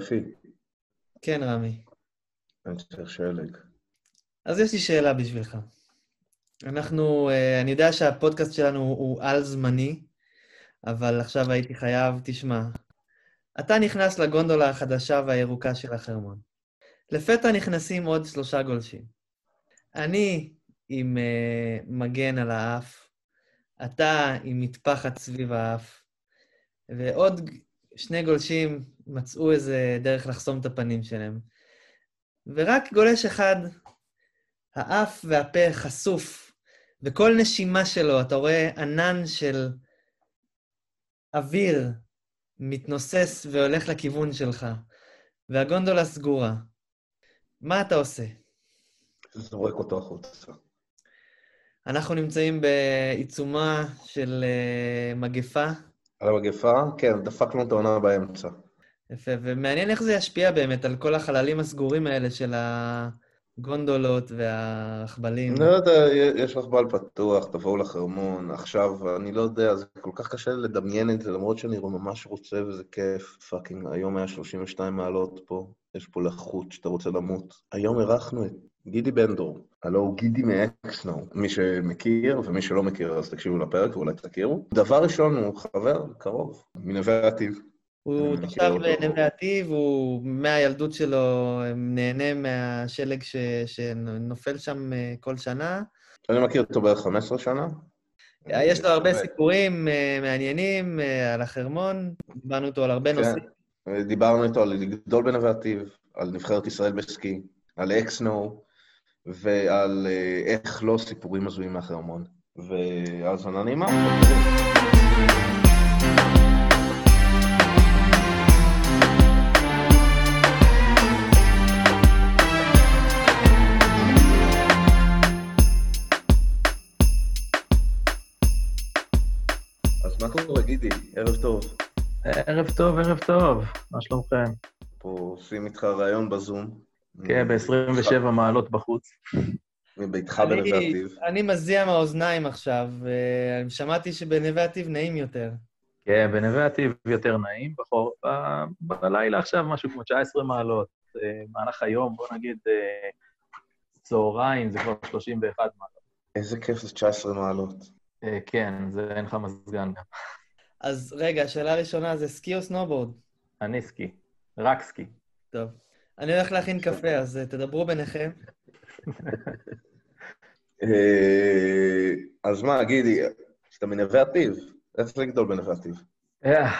ספי, כן, רמי. אני צריך שלג. אז יש לי שאלה בשבילך. אנחנו, אה, אני יודע שהפודקאסט שלנו הוא על-זמני, אבל עכשיו הייתי חייב, תשמע, אתה נכנס לגונדולה החדשה והירוקה של החרמון. לפתע נכנסים עוד שלושה גולשים. אני עם uh, מגן על האף, אתה עם מטפחת סביב האף, ועוד שני גולשים מצאו איזה דרך לחסום את הפנים שלהם. ורק גולש אחד, האף והפה חשוף, וכל נשימה שלו, אתה רואה ענן של אוויר מתנוסס והולך לכיוון שלך, והגונדולה סגורה. מה אתה עושה? זורק אותו החוצה. אנחנו נמצאים בעיצומה של uh, מגפה. על המגפה? כן, דפקנו את העונה באמצע. יפה, ומעניין איך זה ישפיע באמת על כל החללים הסגורים האלה של הגונדולות והרכבלים. לא יודע, יש רכבל פתוח, תבואו לחרמון. עכשיו, אני לא יודע, זה כל כך קשה לדמיין את זה, למרות שאני ממש רוצה וזה כיף. Fucking, היום היה 32 מעלות פה, יש פה לחות שאתה רוצה למות. היום אירחנו את גידי בנדור, הלו הוא גידי מאקסנו. מי שמכיר ומי שלא מכיר, אז תקשיבו לפרק ואולי תכירו. דבר ראשון, הוא חבר קרוב, מנווה עתיב. הוא תושב מכיר אותו. נווה עתיב, הוא מהילדות שלו נהנה מהשלג ש... שנופל שם אה, כל שנה. אני מכיר אותו בערך 15 שנה. יש לו הרבה סיפורים אה, מעניינים אה, על החרמון, דיברנו איתו על הרבה כן. נושאים. דיברנו איתו על לגדול בנווה עתיב, על נבחרת ישראל בסקי, על אקסנו, ועל אה, איך לא סיפורים הזויים מהחרמון. והאזנה נעימה. אז מה קורה, גידי? ערב טוב. ערב טוב, ערב טוב, מה שלומכם? פה עושים איתך ראיון בזום. כן, ב-27 מעלות בחוץ. מביתך בנווה אני- עתיב. אני מזיע מהאוזניים עכשיו, אה, שמעתי שבנווה עתיב נעים יותר. כן, בנווה עתיב יותר נעים, בחור, ב- בלילה עכשיו משהו כמו 19 מעלות. אה, במהלך היום, בוא נגיד, אה, צהריים, זה כבר 31 מעלות. איזה כיף זה 19 מעלות. אה, כן, זה אין לך מזגן גם. אז רגע, שאלה ראשונה זה סקי או סנובורד? אני סקי, רק סקי. טוב. אני הולך להכין קפה, אז אה, תדברו ביניכם. אה, אז מה, גידי, שאתה מנווה עתיב, איך זה לגדול בנווה עתיב? אה,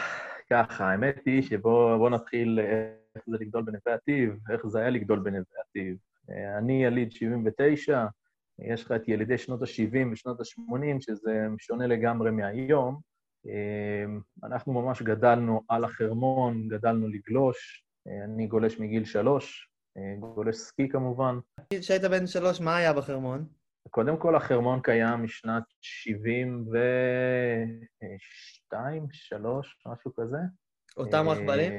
ככה, האמת היא שבואו בוא נתחיל איך זה לגדול בנווה עתיב, איך זה היה לגדול בנווה. אה, אני יליד 79, יש לך את ילידי שנות ה-70 ושנות ה-80, שזה שונה לגמרי מהיום. אנחנו ממש גדלנו על החרמון, גדלנו לגלוש, אני גולש מגיל שלוש, אה, גולש סקי כמובן. כשהיית בן שלוש, מה היה בחרמון? קודם כל, החרמון קיים משנת 72, 3, משהו כזה. אותם אה, רכבלים?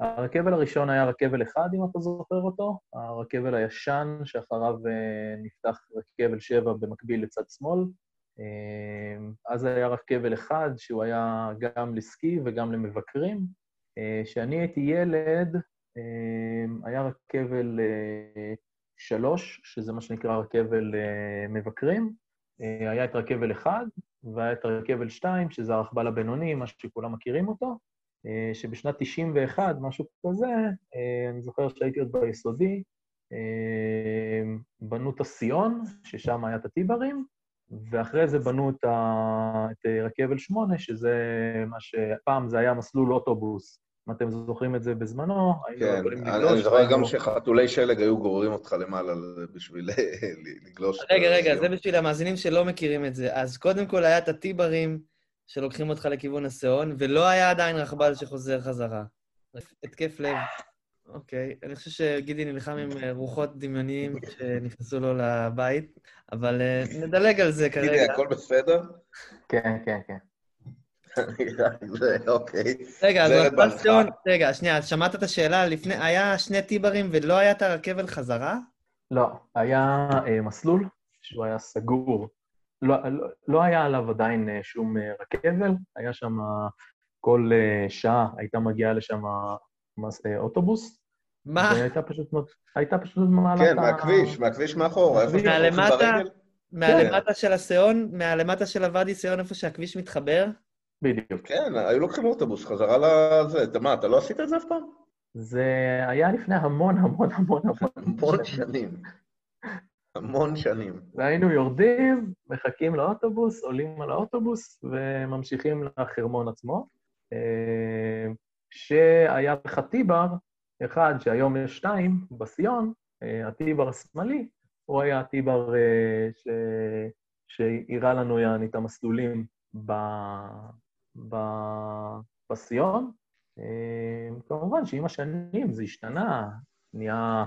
הרכבל הראשון היה רכבל אחד, אם אתה זוכר אותו, הרכבל הישן, שאחריו אה, נפתח רכבל 7 במקביל לצד שמאל. אה, אז היה רכבל אחד, שהוא היה גם לסקי וגם למבקרים. אה, כשאני הייתי ילד, אה, היה רכבל אה, שלוש, שזה מה שנקרא רכבל מבקרים. היה את רכבל אחד, והיה את רכבל שתיים, שזה הרכבל הבינוני, מה שכולם מכירים אותו. שבשנת 91, משהו כזה, אני זוכר שהייתי עוד ביסודי, בנו את הסיון, ששם היה את הטיברים, ואחרי זה בנו את, ה... את אה, רכבל 8, שזה מה שפעם זה היה מסלול אוטובוס. אם אתם זוכרים את זה בזמנו, היינו כן, יכולים אני לגלוש. אני זוכר גם שחתולי שלג היו גוררים אותך למעלה בשביל לגלוש. את רגע, רגע. זה בשביל המאזינים שלא מכירים את זה. אז קודם כל היה את הטיברים שלוקחים אותך לכיוון השאון, ולא היה עדיין רכבל שחוזר חזרה. התקף לב. אוקיי, אני חושב שגידי נלחם עם אה, רוחות דמיוניים שנכנסו לו לבית, אבל אה, נדלג על זה גידי, כרגע. הכל בסדר? כן, כן, כן. אוקיי. רגע, אז. שאון, רגע, שנייה, אז שמעת את השאלה לפני, היה שני טיברים ולא היה את הרכבל חזרה? לא, היה אה, מסלול שהוא היה סגור. לא, לא, לא היה עליו עדיין אה, שום אה, רכבל, היה שם כל אה, שעה הייתה מגיעה לשם אה, אוטובוס, מה? והייתה פשוט, הייתה פשוט מעלה כן, את ה- מהכביש, מהכביש מאחורה. איפה מהלמטה? ברגל? מהלמטה של הסיון? מהלמטה של הוואדי סיון, איפה שהכביש מתחבר? בדיוק. כן, היו לוקחים אוטובוס חזרה לזה. אתה מה, אתה לא עשית את זה אף פעם? זה היה לפני המון המון המון המון המון שנים. המון שנים. והיינו יורדים, מחכים לאוטובוס, עולים על האוטובוס וממשיכים לחרמון עצמו. אה, שהיה לך טיבר, אחד שהיום יש שתיים, בסיון, אה, הטיבר השמאלי, הוא היה הטיבר אה, ש... שהראה לנו יעני את המסלולים ב... ב... בסיון. אה, כמובן שעם השנים זה השתנה, נהיה,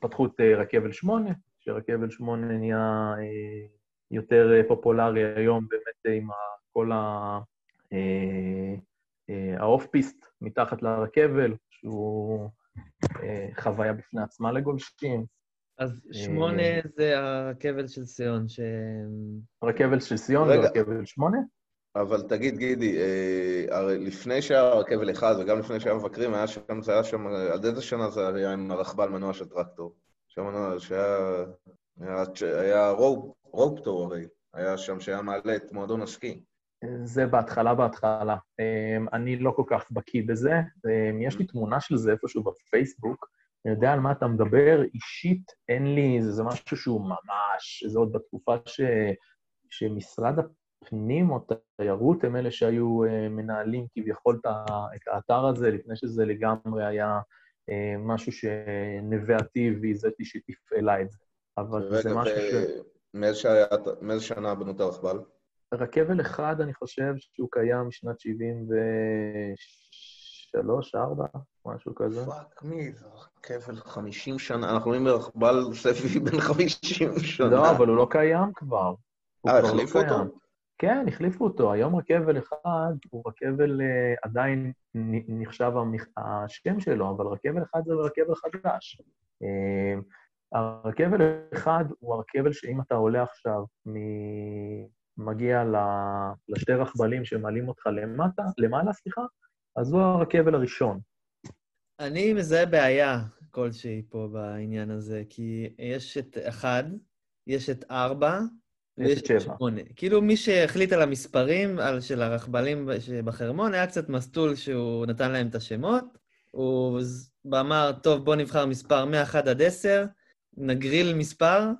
פתחו את רכבל 8, שרכבל 8 נהיה יותר פופולרי היום באמת עם כל ה... האוף פיסט מתחת לרכבל, שהוא חוויה בפני עצמה לגולשים. אז אה, שמונה זה הרכבל של סיון, ש... רכבל של ציון זה רגע. רכבל 8? אבל תגיד, גידי, אה, הרי לפני שהיה רכבל אחד וגם לפני שהיה מבקרים, היה שם, זה היה שם, עד איזה שנה זה היה עם הרכבל מנוע של טרקטור? שם מנוע שהיה... היה, היה רופ, רופטור הרי, היה שם שהיה מעלה את מועדון הסקי. זה בהתחלה, בהתחלה. אמ, אני לא כל כך בקיא בזה. אמ, יש לי תמונה של זה איפשהו בפייסבוק. אני יודע על מה אתה מדבר. אישית, אין לי, זה, זה משהו שהוא ממש, זה עוד בתקופה ש, שמשרד הפנים או תיירות הם אלה שהיו אה, מנהלים כביכול את האתר הזה, לפני שזה לגמרי היה אה, משהו שנווה עתיב היא זאתי שתפעלה את זה. אבל זה משהו ש... מאיזה שנה בנו את הרכבל? רכבל אחד, אני חושב שהוא קיים משנת 73, 4, משהו כזה. Fuck me, זה רכבל 50 שנה, אנחנו רואים ברכבל ספי בן 50 שנה. לא, אבל הוא לא קיים כבר. אה, לא החליפו אותו? כן, החליפו אותו. היום רכבל אחד הוא רכבל, אה, עדיין נחשב השם שלו, אבל רכבל אחד זה רכבל חדש. אה, הרכבל אחד הוא הרכבל שאם אתה עולה עכשיו, מ- מגיע לשתי רכבלים שמעלים אותך למטה, למעלה, סליחה, אז הוא הרכבל הראשון. אני מזהה בעיה כלשהי פה בעניין הזה, כי יש את אחד, יש את ארבע, יש ויש את. שמונה. כאילו מי שהחליט על המספרים על, של הרכבלים שבחרמון, היה קצת מסטול שהוא נתן להם את השמות. הוא אמר, טוב, בוא נבחר מספר מ-1 עד 10, נגריל מספר,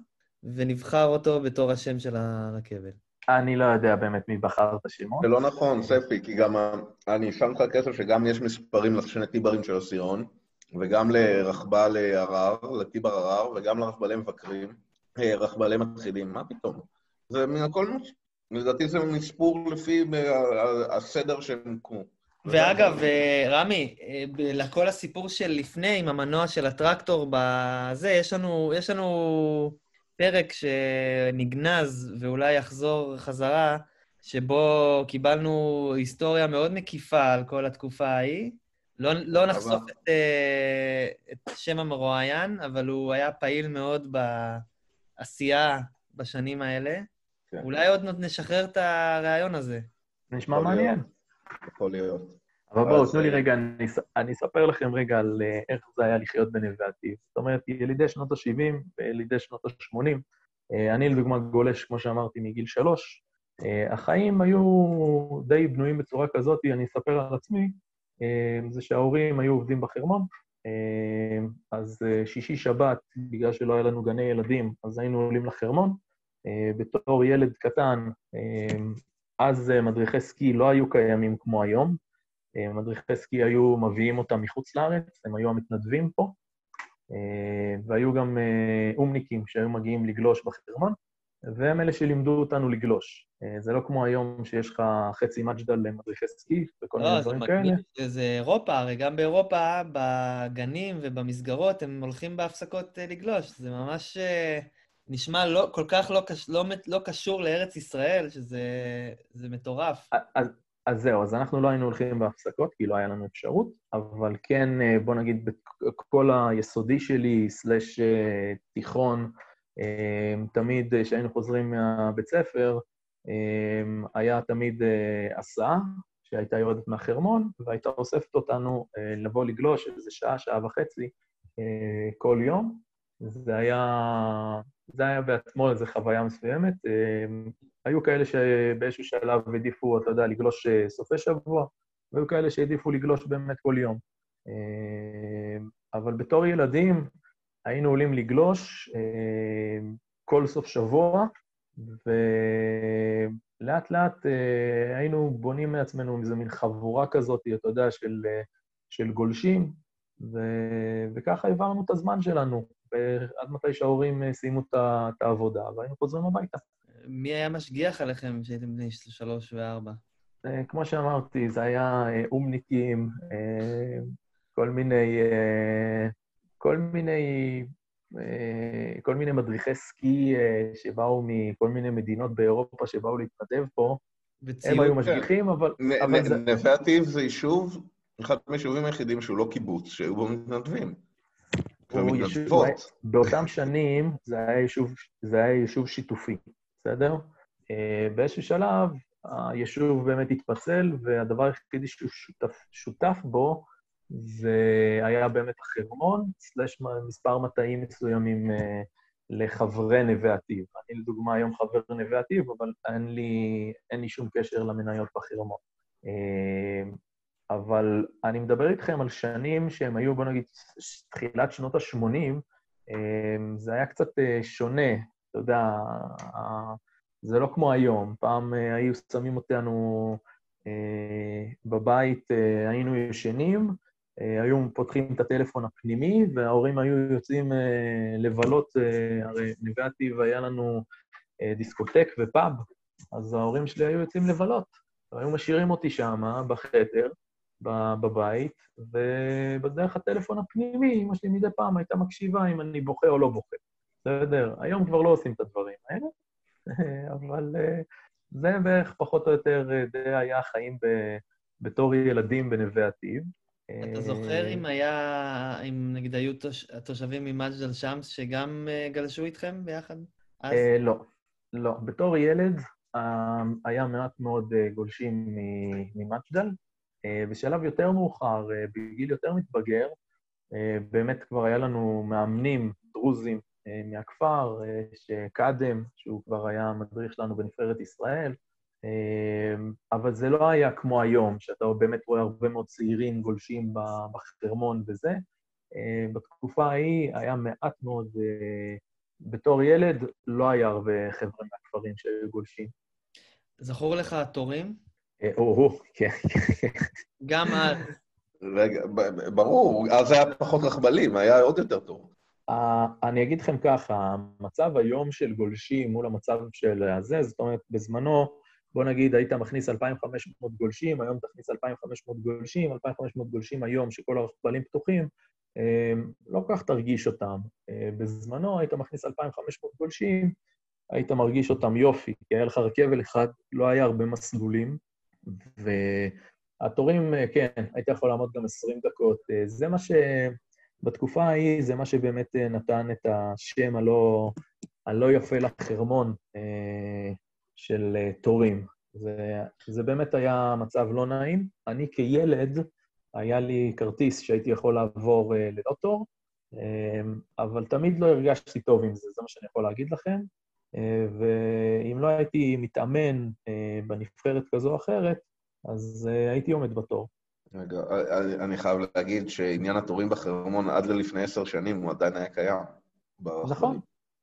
ונבחר אותו בתור השם של הרכבל. אני לא יודע באמת מי בחר את השמות. זה לא נכון, ספי, כי גם אני שם לך כסף שגם יש מספרים לשני טיברים של הסירון, וגם לרכבל ערר, לטיבר ערר, וגם לרכבלי מבקרים, אה, רכבלי מתחילים, מה פתאום? זה מן הכל, לדעתי זה מספור לפי ה- ה- הסדר שהם הוקמו. ואגב, אה, רמי, אה, לכל הסיפור של לפני, עם המנוע של הטרקטור בזה, יש לנו, יש לנו פרק שנגנז ואולי יחזור חזרה, שבו קיבלנו היסטוריה מאוד מקיפה על כל התקופה ההיא. לא, לא נחשוף את, אה, את שם המרואיין, אבל הוא היה פעיל מאוד בעשייה בשנים האלה. כן. אולי עוד נשחרר את הרעיון הזה. נשמע. מעניין. יכול להיות. אבל בואו, תנו לי אה, רגע, אני אני אספר לכם רגע על אה, איך זה היה לחיות בנווה עתיב. זאת אומרת, ילידי שנות ה-70 וילידי שנות ה-80. אני לדוגמה גולש, כמו שאמרתי, מגיל שלוש. אה, החיים היו די בנויים בצורה כזאת, אני אספר על עצמי, אה, זה שההורים היו עובדים בחרמון, אה, אז אה, שישי-שבת, בגלל שלא היה לנו גני ילדים, אז היינו עולים לחרמון. אה, בתור ילד קטן, אה, אז אה, מדריכי סקי לא היו קיימים כמו היום. אה, מדריכי סקי היו מביאים אותם מחוץ לארץ, הם היו המתנדבים פה, אה, והיו גם אה, אומניקים שהיו מגיעים לגלוש בחרמון, והם אלה שלימדו אותנו לגלוש. זה לא כמו היום שיש לך חצי מג'דל למדריכי סקי וכל מיני לא, זה דברים כאלה. מגניב, זה אירופה, הרי גם באירופה, בגנים ובמסגרות, הם הולכים בהפסקות לגלוש. זה ממש נשמע לא, כל כך לא, לא, לא קשור לארץ ישראל, שזה זה מטורף. אז, אז זהו, אז אנחנו לא היינו הולכים בהפסקות, כי לא היה לנו אפשרות, אבל כן, אה, בוא נגיד, בכל היסודי שלי, סלאש אה, תיכון, אה, תמיד כשהיינו חוזרים מהבית ספר, היה תמיד הסעה, שהייתה יורדת מהחרמון, והייתה אוספת אותנו לבוא לגלוש איזה שעה, שעה וחצי כל יום. זה היה, זה היה בעצמו איזו חוויה מסוימת. אה, היו כאלה שבאיזשהו שלב העדיפו, אתה יודע, לגלוש אה, סופי שבוע, והיו כאלה שהעדיפו לגלוש באמת כל יום. אה, אבל בתור ילדים היינו עולים לגלוש כל סוף שבוע, ולאט לאט היינו בונים מעצמנו איזו מין חבורה כזאת, אתה יודע, של, של גולשים, ו... וככה העברנו את הזמן שלנו, עד מתי שההורים אה, סיימו את העבודה, והיינו חוזרים הביתה. מי היה משגיח עליכם כשהייתם בני שלוש וארבע? כמו שאמרתי, זה היה אומניקים, כל מיני, כל מיני אה, כל מיני מדריכי סקי אה, שבאו מכל מיני מדינות באירופה שבאו להתנדב פה. הם היו משגיחים, אבל... נווה עתיב זה יישוב, אחד מהיישובים היחידים שהוא לא קיבוץ, שהיו בו מתנדבים. ומתנדבות. באותם שנים זה היה יישוב, זה היה יישוב שיתופי, בסדר? אה, באיזשהו שלב היישוב באמת התפצל, והדבר היחידי שהוא שותף, שותף בו זה היה באמת החרמון, סלש מספר מטעים מסוימים אה, לחברי נווה עתיב. אני לדוגמה היום חבר נווה עתיב, אבל אין לי, אין לי שום קשר למניות בחרמון. אה, אבל אני מדבר איתכם על שנים שהם היו, בוא נגיד, תחילת שנות ה-80, אה, זה היה קצת שונה, אתה יודע, זה לא כמו היום. פעם היו שמים אותנו בבית, היינו ישנים, אה, היו פותחים את הטלפון הפנימי, וההורים היו יוצאים אה, לבלות, אה, הרי נווה עתיב היה לנו דיסקוטק ופאב, אז ההורים שלי היו יוצאים לבלות. היו משאירים אותי שם, בחדר, בבית, ובדרך הטלפון הפנימי, אמא שלי מדי פעם הייתה מקשיבה אם אני בוכה או לא בוכה. בסדר, היום כבר לא עושים את הדברים האלה, אבל זה בערך פחות או יותר די היה החיים בתור ילדים בנווה עתיב. אתה זוכר אם היה, אם נגיד היו התושבים ממג'דל שמס שגם אה, גלשו איתכם ביחד אז? אה, לא, לא. בתור ילד אה, היה מעט מאוד גולשים ממג'דל. בשלב יותר מאוחר, בגיל יותר מתבגר, באמת כבר היה לנו מאמנים דרוזים מהכפר, שקאדם, שהוא כבר היה מדריך שלנו בנבחרת ישראל, אבל זה לא היה כמו היום, שאתה באמת רואה הרבה מאוד צעירים גולשים בחרמון וזה. בתקופה ההיא היה מעט מאוד, אה, בתור ילד, לא היה הרבה חבר'ה מהכפרים שהיו גולשים. זכור לך התורים? אה, או-הו, כן. גם אז. רגע, ברור, אז היה פחות רכבלים, היה עוד יותר טוב. אני אגיד לכם ככה, המצב היום של גולשים מול המצב של הזה, זאת אומרת, בזמנו, בוא נגיד, היית מכניס 2,500 גולשים, היום תכניס 2,500 גולשים, 2,500 גולשים היום, שכל הרכבלים פתוחים, אה, לא כל כך תרגיש אותם. אה, בזמנו היית מכניס 2,500 גולשים, היית מרגיש אותם יופי, כי היה לך רכבל אחד, לא היה הרבה מסלולים, והתורים, אה, כן, היית יכול לעמוד גם 20 דקות. זה מה ש... בתקופה ההיא, זה מה שבאמת נתן את השם הלא, הלא יפה לחרמון, של אה, תורים. זה, זה באמת היה מצב לא נעים. אני כילד, היה לי כרטיס שהייתי יכול לעבור ללא תור, אבל תמיד לא הרגשתי טוב עם זה, זה מה שאני יכול להגיד לכם. Uh, ואם לא הייתי מתאמן uh, בנבחרת כזו או אחרת, אז uh, הייתי עומד בתור. רגע, אני חייב להגיד שעניין התורים בחרמון עד ללפני עשר שנים הוא עדיין היה קיים. נכון,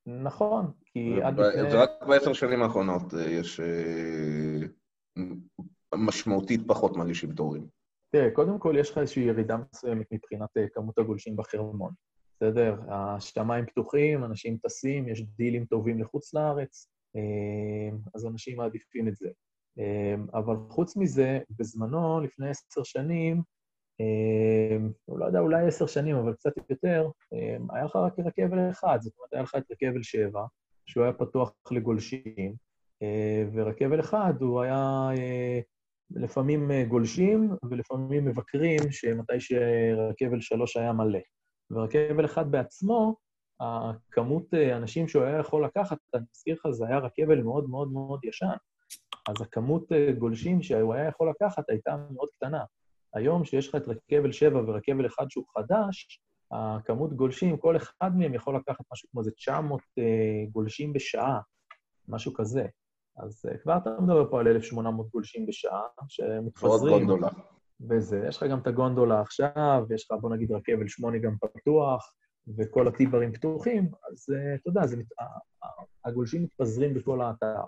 נכון, כי עד לפני... זה רק בעשר שנים האחרונות אה, יש אה, משמעותית פחות מרגישים תורים. תראה, קודם כל יש לך איזושהי ירידה מסוימת מבחינת אה, כמות הגולשים בחרמון. בסדר? השמיים פתוחים, אנשים טסים, יש דילים טובים לחוץ לארץ, אז אנשים מעדיפים את זה. אבל חוץ מזה, בזמנו, לפני עשר שנים, אמ, לא יודע, אולי עשר שנים, אבל קצת יותר, היה לך רק רכבל אחד, זאת אומרת, היה לך את רכבל שבע, שהוא היה פתוח לגולשים, אה, ורכבל אחד הוא היה אה, לפעמים אה, גולשים ולפעמים מבקרים, שמתי שרכבל שלוש היה מלא. ורכבל אחד בעצמו, הכמות אנשים שהוא היה יכול לקחת, אני מזכיר לך, זה היה רכבל מאוד מאוד מאוד ישן. אז הכמות אה, גולשים שהוא היה יכול לקחת הייתה מאוד קטנה. היום, שיש לך את רכבל 7 ורכבל 1 שהוא חדש, הכמות גולשים, כל אחד מהם יכול לקחת משהו כמו איזה 900 uh, גולשים בשעה, משהו כזה. אז כבר אתה מדבר פה על 1,800 גולשים בשעה, שמתפזרים. ועוד גונדולה. וזה, יש לך גם את הגונדולה עכשיו, ויש לך, בוא נגיד, רכבל 8 גם פתוח, וכל הטיברים פתוחים, אז uh, אתה יודע, זה, הגולשים מתפזרים בכל האתר.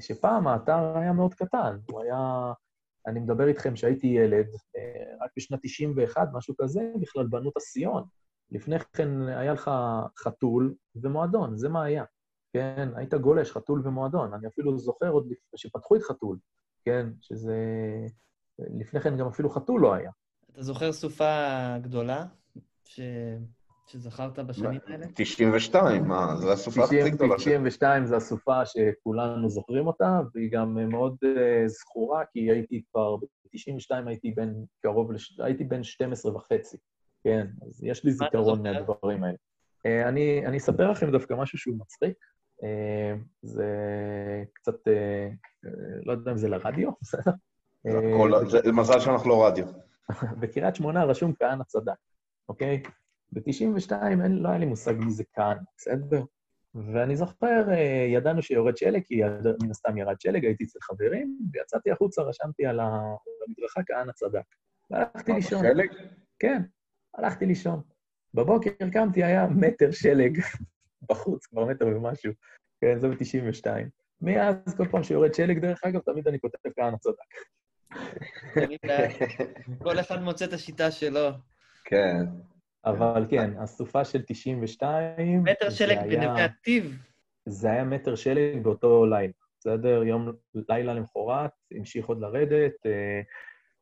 שפעם האתר היה מאוד קטן, הוא היה... אני מדבר איתכם שהייתי ילד, רק בשנת 91, משהו כזה, בכלל בנו את הסיון. לפני כן היה לך חתול ומועדון, זה מה היה. כן, היית גולש, חתול ומועדון. אני אפילו זוכר עוד שפתחו את חתול, כן, שזה... לפני כן גם אפילו חתול לא היה. אתה זוכר סופה גדולה ש... שזכרת בשנים האלה? 92, מה, זו הסופה הכי גדולה. 92 זו הסופה שכולנו זוכרים אותה, והיא גם מאוד uh, זכורה, כי הייתי כבר, ב-92 הייתי בן קרוב, לש... הייתי בן 12 וחצי, כן, אז יש לי זיכרון מהדברים האלה. Uh, אני, אני אספר לכם דווקא משהו שהוא מצחיק. Uh, זה קצת, לא יודע אם זה לרדיו, בסדר? זה מזל שאנחנו לא רדיו. בקריית שמונה רשום כהנא צדק, אוקיי? ב-92 לא היה לי מושג מי זה כהנא, בסדר? ואני זוכר, אה, ידענו שיורד שלג, כי מן הסתם ירד שלג, הייתי אצל חברים, ויצאתי החוצה, רשמתי על המדרכה כהנא צדק. והלכתי לישון. שלג? כן, הלכתי לישון. בבוקר קמתי, היה מטר שלג בחוץ, כבר מטר ומשהו. כן, זה ב-92. מאז, כל פעם שיורד שלג, דרך אגב, תמיד אני כותב כהנא צדק. כל אחד מוצא את השיטה שלו. כן. אבל כן, הסופה של 92... מטר שלג בנווה עתיב. זה היה מטר שלג באותו לילה, בסדר? יום, לילה למחרת, המשיך עוד לרדת. אה,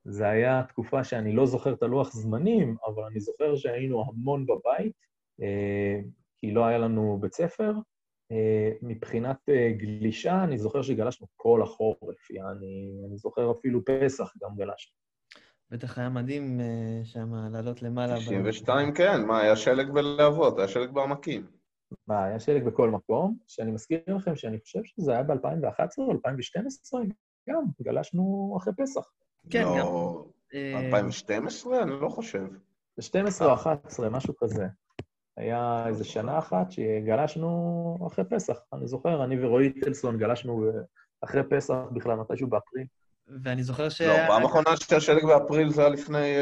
זה היה תקופה שאני לא זוכר את הלוח זמנים, אבל אני זוכר שהיינו המון בבית, אה, כי לא היה לנו בית ספר. אה, מבחינת גלישה, אני זוכר שגלשנו כל החורף, יעני, אני זוכר אפילו פסח גם גלשנו. בטח היה מדהים שם לעלות למעלה. 92, כן, מה, היה שלג בלהבות, היה שלג בעמקים. מה, היה שלג בכל מקום, שאני מזכיר לכם שאני חושב שזה היה ב-2011 או 2012, גם, גלשנו אחרי פסח. כן, לא, גם. 2012? אני לא חושב. ב-12 או 11, משהו כזה. היה איזה שנה אחת שגלשנו אחרי פסח. אני זוכר, אני ורועי טלסון גלשנו אחרי פסח בכלל, מתישהו באפריל. ואני זוכר ש... לא, פעם אחרונה שהשלג באפריל זה היה לפני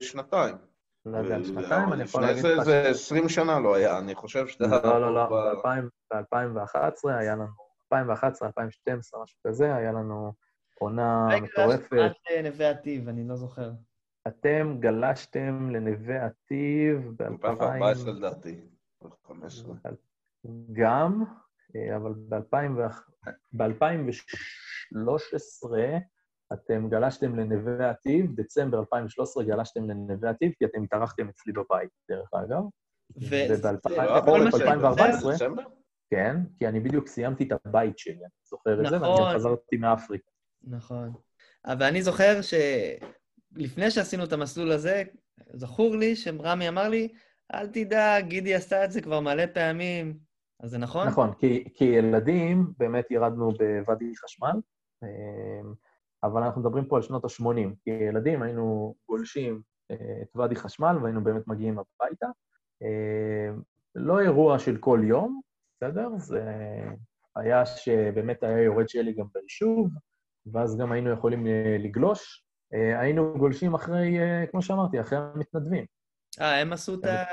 uh, שנתיים. לא יודע, שנתיים, אני יכול להגיד לך... לפני זה 20 שנה לא היה, אני חושב שאתה... לא, לא, לא, ב-2011 היה לנו, 2011, 2012, משהו כזה, היה לנו עונה מטורפת. רגע, עד נווה עתיב, אני לא זוכר. אתם גלשתם לנווה עתיב ב-2014 לדעתי, ב-2015. גם, אבל ב-2013 אתם גלשתם לנווה עתיב, דצמבר 2013 גלשתם לנווה עתיב, כי אתם התארחתם אצלי בבית, דרך אגב. וב-2014, כן, כי אני בדיוק סיימתי את הבית שלי, אני זוכר את זה, ואני גם חזרתי מאפריקה. נכון. אבל אני זוכר שלפני שעשינו את המסלול הזה, זכור לי שרמי אמר לי, אל תדאג, גידי עשה את זה כבר מלא פעמים. אז זה נכון? נכון, כי, כי ילדים באמת ירדנו בוואדי חשמל, אבל אנחנו מדברים פה על שנות ה-80. כילדים היינו גולשים את ואדי חשמל והיינו באמת מגיעים הביתה. לא אירוע של כל יום, בסדר? זה היה שבאמת היה יורד שלג גם ביישוב, ואז גם היינו יכולים לגלוש. היינו גולשים אחרי, כמו שאמרתי, אחרי המתנדבים. אה, הם עשו את ה...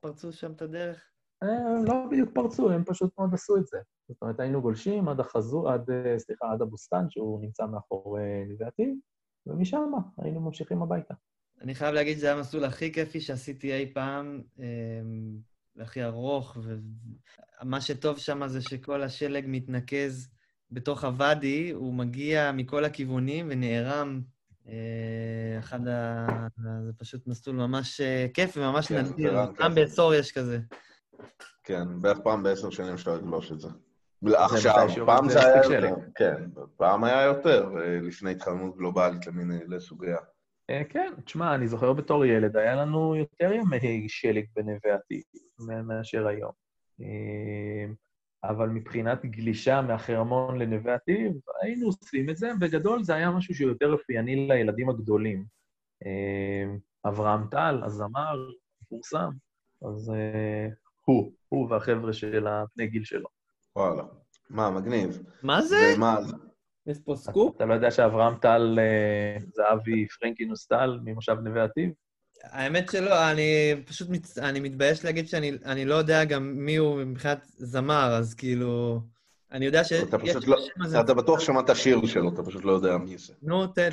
פרצו שם את הדרך? לא בדיוק פרצו, הם פשוט מאוד עשו את זה. זאת אומרת, היינו גולשים עד החזור, עד, סליחה, עד הבוסטן, שהוא נמצא מאחורי נווה ומשם היינו ממשיכים הביתה. אני חייב להגיד שזה היה המסלול הכי כיפי שעשיתי אי פעם, והכי ארוך, ומה שטוב שם זה שכל השלג מתנקז בתוך הוואדי, הוא מגיע מכל הכיוונים ונערם. אחד ה... זה פשוט מסלול ממש כיף וממש נדיר, גם בעשור יש כזה. כן, בערך פעם בעשר שנים אפשר לגלוש את זה. עכשיו, פעם זה היה יותר, כן, פעם היה יותר, לפני התחממות גלובלית למיני לסוגיה. כן, תשמע, אני זוכר בתור ילד, היה לנו יותר ימי שלג בנווה עתיד מאשר היום. אבל מבחינת גלישה מהחרמון לנווה עתיב, היינו עושים את זה. בגדול זה היה משהו שהוא יותר אופייני לילדים הגדולים. אה, אברהם טל, הזמר, מפורסם, אז אה, הוא, הוא והחבר'ה של הבני גיל שלו. וואלה. מה, מגניב. מה זה? ומה, יש פה סקופ? אתה לא יודע שאברהם טל אה, זה אבי פרנקינוס טל ממושב נווה עתיב? האמת שלא, אני פשוט מצ... אני מתבייש להגיד שאני אני לא יודע גם מי הוא מבחינת זמר, אז כאילו... אני יודע שיש... אתה פשוט לא... אתה בטוח שמעת שיר שלו, אתה פשוט לא יודע מי זה. נו, תן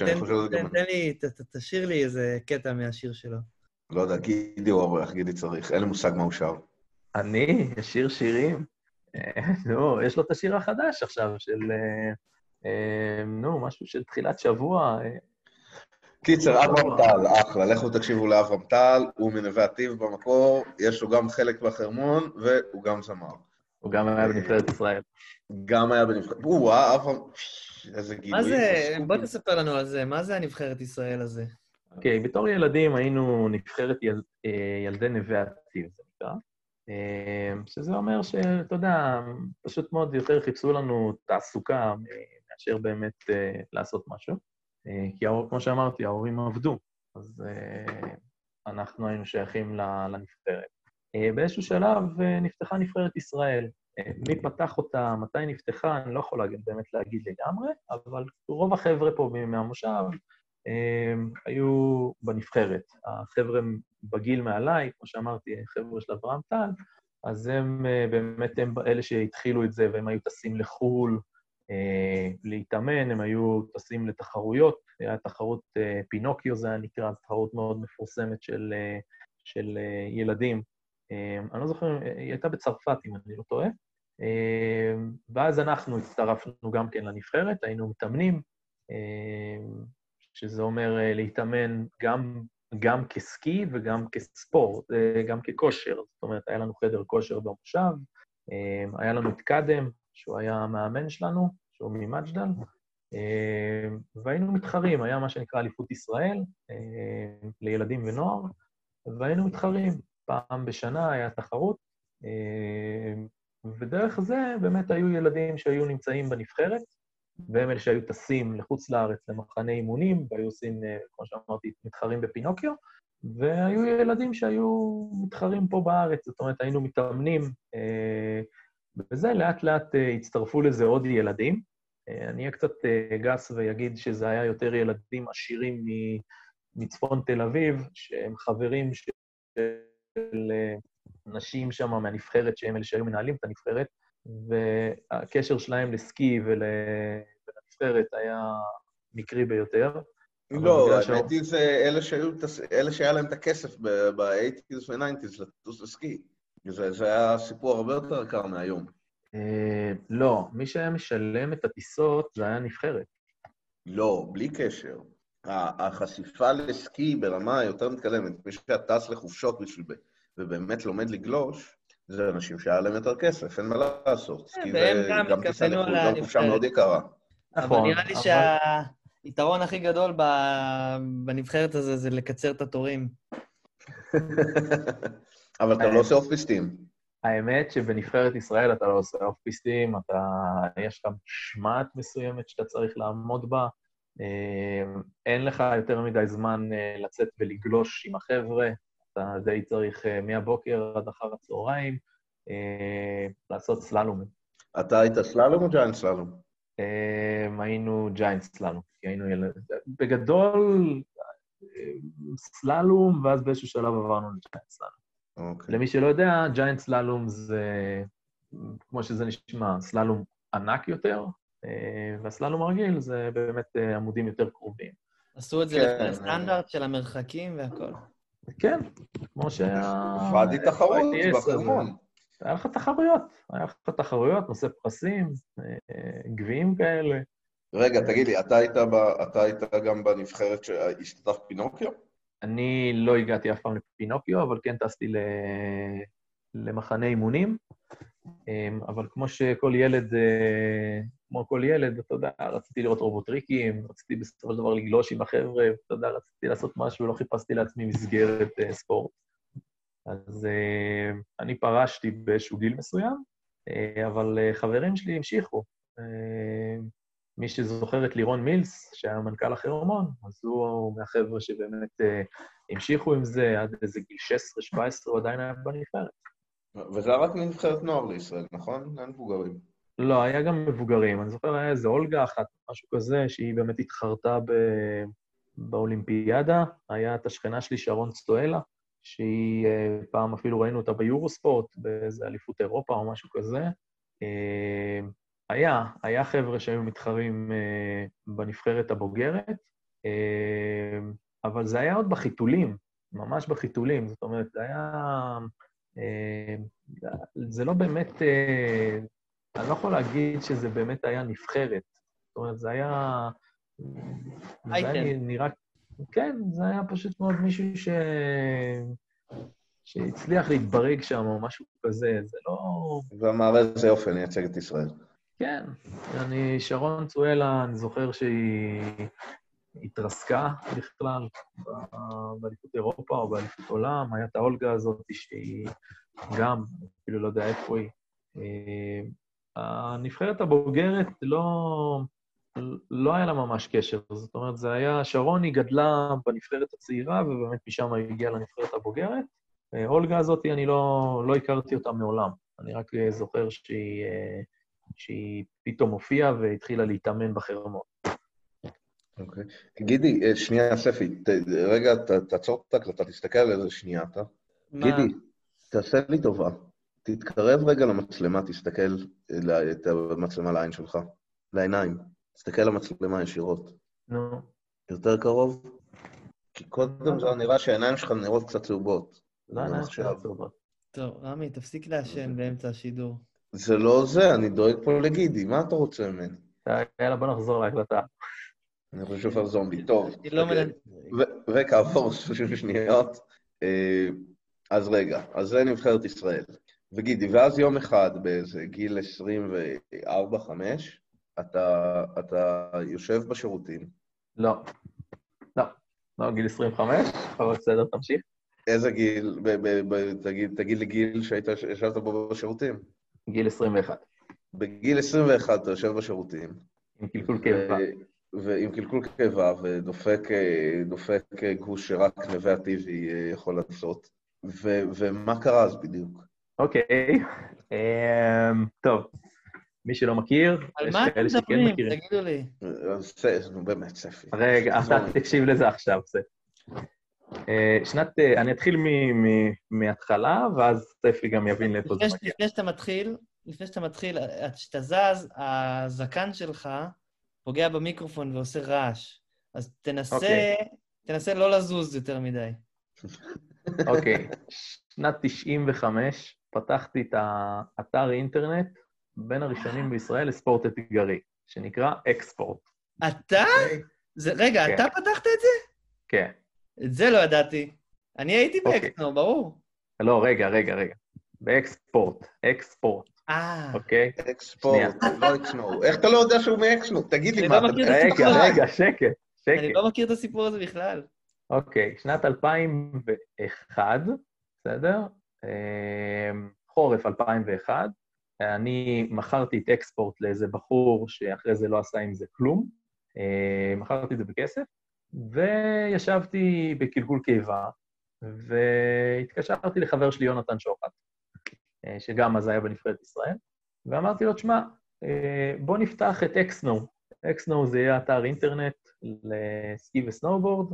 לי, ת- ת- תשאיר לי איזה קטע מהשיר שלו. לא יודע, גידי הוא האורח, גידי צריך, אין לי מושג מה הוא שר. אני, שיר שירים. אה, נו, יש לו את השיר החדש עכשיו, של... אה, אה, נו, משהו של תחילת שבוע. אה, קיצר, אברהם טל, אחלה, לכו תקשיבו לאברהם טל, הוא מנווה עתיב במקור, יש לו גם חלק בחרמון, והוא גם זמר. הוא גם היה בנבחרת ישראל. גם היה בנבחרת... או-אה, אברהם... איזה גילוי. מה זה, בוא תספר לנו על זה, מה זה הנבחרת ישראל הזה? אוקיי, בתור ילדים היינו נבחרת אה, ילדי נווה עתיב, זה נקרא. אה, שזה אומר שאתה יודע, פשוט מאוד יותר חיפשו לנו תעסוקה אה, מאשר באמת אה, לעשות משהו. אה, כי כמו שאמרתי, ההורים עבדו, אז אה, אנחנו היינו שייכים לנבחרת. אה, באיזשהו שלב נפתחה נבחרת ישראל. מי פתח אותה, מתי נפתחה, אני לא יכול להגיד, באמת להגיד לגמרי, אבל רוב החבר'ה פה מהמושב היו בנבחרת. החבר'ה בגיל מעליי, כמו שאמרתי, חבר'ה של אברהם טל, אז הם באמת, הם אלה שהתחילו את זה, והם היו טסים לחו"ל להתאמן, הם היו טסים לתחרויות, היה תחרות אה, פינוקיו, זה היה נקרא, תחרות מאוד מפורסמת של, אה, של אה, ילדים. אה, אני לא זוכר, אה, היא הייתה בצרפת, אם אני לא טועה. אה, ואז אנחנו הצטרפנו גם כן לנבחרת, היינו מתאמנים, אה, שזה אומר אה, להתאמן גם, גם כסקי וגם כספורט, אה, גם ככושר. זאת אומרת, היה לנו חדר כושר במושב, אה, היה לנו את קאדם, שהוא היה המאמן שלנו, שהוא ממג'דל, אה, והיינו מתחרים, היה מה שנקרא אליפות ישראל אה, לילדים ונוער, והיינו מתחרים. פעם בשנה היה תחרות, אה, ודרך זה באמת היו ילדים שהיו נמצאים בנבחרת, והם אלה שהיו טסים לחוץ לארץ למחנה אימונים, והיו עושים, כמו שאמרתי, מתחרים בפינוקיו, והיו ילדים שהיו מתחרים פה בארץ, זאת אומרת, היינו מתאמנים, אה, וזה לאט לאט אה, הצטרפו לזה עוד ילדים. אה, אני אהיה קצת אה, גס ואגיד שזה היה יותר ילדים עשירים מצפון תל אביב, שהם חברים של אה, אנשים שם מהנבחרת, שהם אלה שהיו מנהלים את הנבחרת, והקשר שלהם לסקי ול- ולנבחרת היה מקרי ביותר. לא, האמת היא זה אלה שהיו, טס- אלה שהיה להם את הכסף ב-80's ו-90's לטוס לסקי. זה זה היה סיפור הרבה יותר יקר מהיום. אה, לא, מי שהיה משלם את הטיסות זה היה הנבחרת. לא, בלי קשר. החשיפה לסקי ברמה יותר מתקדמת, מי שטס לחופשות בשביל, ב- ובאמת לומד לגלוש, זה אנשים שהיה להם יותר כסף, אין מה לעשות. סקי והם זה גם טיסה לחו"ל, גם חופשה. מאוד יקרה. אבל נכון, נראה לי אבל- שהיתרון הכי גדול בנבחרת הזה זה לקצר את התורים. אבל אתה לא עושה off-piste ים. האמת שבנבחרת ישראל אתה לא עושה off-piste ים, אתה... יש לך משמעת מסוימת שאתה צריך לעמוד בה. אה, אין לך יותר מדי זמן אה, לצאת ולגלוש עם החבר'ה, אתה די צריך אה, מהבוקר עד אחר הצהריים לעשות סללומים. אתה היית סללום או giant slalom? היינו giant slalom, כי היינו ילד... בגדול, סללום, ואז באיזשהו שלב עברנו לג'יינט סללום. אוקיי. למי שלא יודע, ג'יינט סללום זה, כמו שזה נשמע, סללום ענק יותר, אה, והסללום הרגיל זה באמת אה, עמודים יותר קרובים. עשו את זה כן, לפי הסטנדרט של המרחקים והכל. כן, כמו שה... ועדי תחרות בחרמון. היה לך תחרויות, היה לך תחרויות, נושא פרסים, אה, גביעים כאלה. רגע, תגיד לי, אתה היית, ב, אתה היית גם בנבחרת שהשתתף פינוקיו? אני לא הגעתי אף פעם לפינוקיו, אבל כן טסתי ל... למחנה אימונים. אמ, אבל כמו שכל ילד, אה, כמו כל ילד, אתה יודע, רציתי לראות רובוטריקים, רציתי בסופו של דבר לגלוש עם החבר'ה, אתה יודע, רציתי לעשות משהו, לא חיפשתי לעצמי מסגרת אה, ספורט. אז אה, אני פרשתי באיזשהו גיל מסוים, אבל חברים שלי המשיכו. אה, מי שזוכר את לירון מילס, שהיה מנכ"ל החרמון, אז הוא מהחבר'ה שבאמת המשיכו עם זה עד איזה גיל 16-17, הוא עדיין היה בנבחרת. וזה היה רק מנבחרת נוער לישראל, נכון? אין מבוגרים. לא, היה גם מבוגרים. אני זוכר, היה איזה אולגה אחת, משהו כזה, שהיא באמת התחרתה ב... באולימפיאדה. היה את השכנה שלי, שרון צטואלה, שהיא, אה, פעם אפילו ראינו אותה ביורוספורט, באיזה אליפות אירופה או משהו כזה. אה, היה, היה חבר'ה שהיו מתחרים אה, בנבחרת הבוגרת, אבל זה היה עוד בחיתולים, ממש בחיתולים. זאת אומרת, זה היה... זה לא באמת... אני לא יכול להגיד שזה באמת היה נבחרת. זאת אומרת, זה היה... זה היה נראה כן, זה היה פשוט מאוד מישהו ש... שהצליח להתברג שם או משהו כזה, זה לא... ואמר איזה יופי, אני אייצג את ישראל. כן, אני, שרון צואלה, אני זוכר שהיא התרסקה בכלל באליפות אירופה או באליפות עולם, היה את האולגה הזאת שהיא גם, אפילו לא יודע איפה היא. אה, הנבחרת הבוגרת לא... לא היה לה ממש קשר. זאת אומרת, זה היה, שרון היא גדלה בנבחרת הצעירה, ובאמת משם היא הגיעה לנבחרת הבוגרת. אה, אולגה הזאת, אני לא, לא הכרתי אותה מעולם. אני רק אה, זוכר שהיא, שהיא פתאום הופיעה והתחילה להתאמן בחרמות. אוקיי. גידי, שנייה, ספי, ת, רגע, ת, תעצור את ההקלטה, תסתכל על איזה שנייה, אתה. מה? גידי, תעשה לי טובה. תתקרב רגע למצלמה, תסתכל את המצלמה לעין שלך, לעיניים. תסתכל על המצלמה ישירות. נו. יותר קרוב? כי קודם זה נראה שהעיניים שלך נראות קצת צהובות. לא, העיניים שלך צהובות. טוב, רמי, תפסיק לעשן באמצע השידור. זה לא זה, אני דואג פה לגידי, מה אתה רוצה ממני? יאללה, בוא נחזור להקלטה. אני חושב על זומבי, טוב. אני לא מנ... וכעבור 30 שניות, אה, אז רגע, אז זה נבחרת ישראל. וגידי, ואז יום אחד באיזה גיל 24-5, אתה, אתה יושב בשירותים. לא. לא. לא, גיל 25, אבל בסדר, תמשיך. איזה גיל? ב, ב, ב, תגיד, תגיד לי גיל שהיית, ישבת בו בשירותים. גיל 21. בגיל 21 אתה יושב בשירותים. עם קלקול קיבה. ועם קלקול קיבה, ודופק דופק גוש שרק נווה הטיבי יכול לעשות. ו, ומה קרה אז בדיוק? אוקיי, okay. um, טוב. מי שלא מכיר, יש כאלה שכן מכירים. על מה אתם מדברים? תגידו לי. נו, באמת, ספי. רגע, אתה תקשיב לזה עכשיו, זה. אה, שנת... אה, אני אתחיל מההתחלה, ואז ספי גם יבין לאיפה זה מגיע. לפני שאתה מתחיל, לפני שאתה מתחיל, כשאתה זז, הזקן שלך פוגע במיקרופון ועושה רעש. אז תנסה, אוקיי. תנסה לא לזוז יותר מדי. אוקיי, שנת 95, פתחתי את האתר אינטרנט בין הראשונים בישראל לספורט אתגרי, שנקרא אקספורט. אתה? אוקיי? זה, רגע, כן. אתה פתחת את זה? כן. את זה לא ידעתי. אני הייתי אוקיי. באקסנו, ברור. לא, רגע, רגע, רגע. באקספורט, אקספורט. אה. אוקיי? אקספורט, לא אקסנו. איך אתה לא יודע שהוא מאקסנו? תגיד לי מה לא אתה... רגע, רגע, שקט, שקט. אני לא מכיר את הסיפור הזה בכלל. אוקיי, שנת 2001, בסדר? אמ, חורף 2001, אני מכרתי את אקספורט לאיזה בחור שאחרי זה לא עשה עם זה כלום, אה, מכרתי את זה בכסף, וישבתי בקלקול קיבה, והתקשרתי לחבר שלי, יונתן שוחט, אה, שגם אז היה בנבחרת ישראל, ואמרתי לו, תשמע, אה, בוא נפתח את אקסנו. אקסנו זה יהיה אתר אינטרנט לסקי וסנובורד,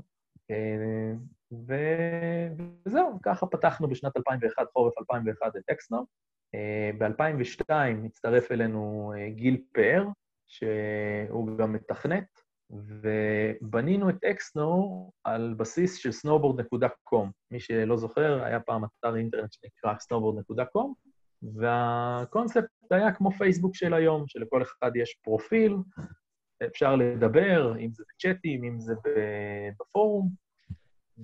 וזהו, ככה פתחנו בשנת 2001, חורף 2001, את אקסנו. אה, ב-2002 הצטרף אלינו אה, גיל פאר, שהוא גם מתכנת, ובנינו את אקסנו על בסיס של snowboard.com. מי שלא זוכר, היה פעם אתר אינטרנט שנקרא snowboard.com, והקונספט היה כמו פייסבוק של היום, שלכל אחד יש פרופיל, אפשר לדבר, אם זה בצ'אטים, אם זה בפורום,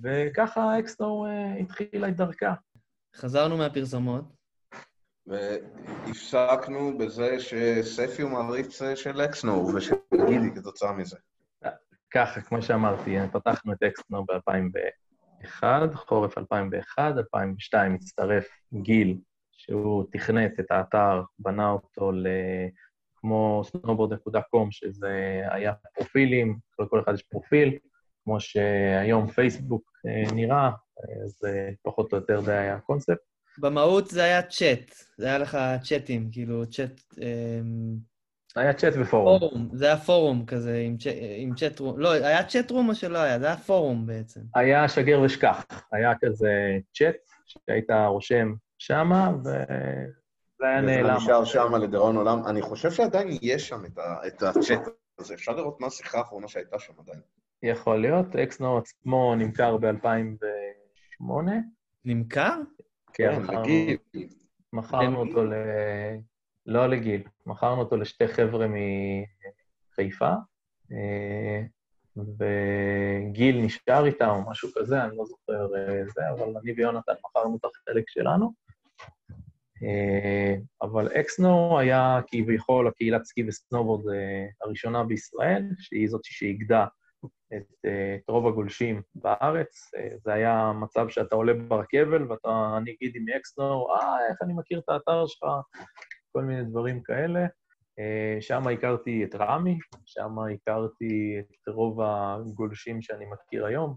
וככה אקסנו אה, התחילה את דרכה. חזרנו מהפרסומות. והפסקנו בזה שספי הוא מעריץ אה, של אקסנו ושל גידי כתוצאה מזה. ככה, כמו שאמרתי, פתחנו את אקסנו ב-2001, חורף 2001, 2002 הצטרף גיל, שהוא תכנת את האתר, בנה אותו ל... כמו snowboard.com, שזה היה פרופילים, לכל אחד יש פרופיל, כמו שהיום פייסבוק אה, נראה, זה פחות או יותר זה היה הקונספט. במהות זה היה צ'אט, זה היה לך צ'אטים, כאילו צ'אט... היה צ'אט ופורום. פורום, זה היה פורום כזה עם, צ'... עם צ'אט רום. לא, היה צ'אט רום או שלא היה? זה היה פורום בעצם. היה שגר ושכח. היה כזה צ'אט שהיית רושם שמה, וזה היה נעלם. נשאר שמה לדיראון עולם. אני חושב שעדיין יש שם את, ה... את הצ'אט הזה. אפשר לראות מה השיחה האחרונה שהייתה שם עדיין. יכול להיות. אקסנו עצמו נמכר ב-2008. נמכר? כן, לגיל. מכרנו אותו ל... לא לגיל, מכרנו אותו לשתי חבר'ה מחיפה, אה, וגיל נשאר איתם או משהו כזה, אני לא זוכר אה, זה, אבל אני ויונתן מכרנו את החלק שלנו. אה, אבל אקסנו היה כביכול הקהילת סקי וסנובורד הראשונה בישראל, שהיא זאת שאיגדה את, את רוב הגולשים בארץ. זה היה מצב שאתה עולה ברכבל ואתה, אני גידי מאקסנו, אה, איך אני מכיר את האתר שלך, כל מיני דברים כאלה. אה, שם הכרתי את רמי, שם הכרתי את רוב הגולשים שאני מכיר היום.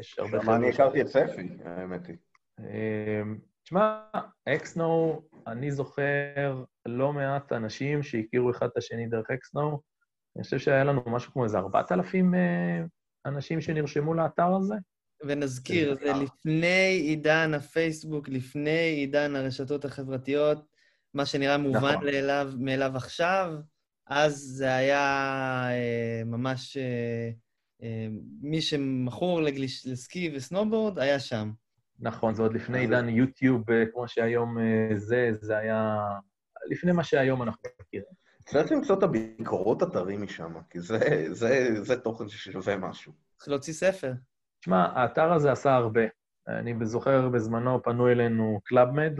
יש הרבה שם אני הכרתי את ספי, האמת היא. אה, תשמע, אקסנו, אני זוכר לא מעט אנשים שהכירו אחד את השני דרך אקסנו. אני חושב שהיה לנו משהו כמו איזה 4,000 אה, אנשים שנרשמו לאתר הזה. ונזכיר, זה לפני עידן הפייסבוק, לפני עידן הרשתות החברתיות. מה שנראה מובן נכון. לאליו, מאליו עכשיו, אז זה היה אה, ממש... אה, אה, מי שמכור לגליש, לסקי וסנובורד היה שם. נכון, זה עוד לפני עידן יוטיוב, אה, כמו שהיום אה, זה, זה היה... לפני מה שהיום אנחנו מכירים. צריך למצוא את הביקורות אתרים משם, כי זה, זה, זה תוכן ששווה משהו. צריך להוציא ספר. תשמע, האתר הזה עשה הרבה. אני זוכר בזמנו פנו אלינו קלאבמד,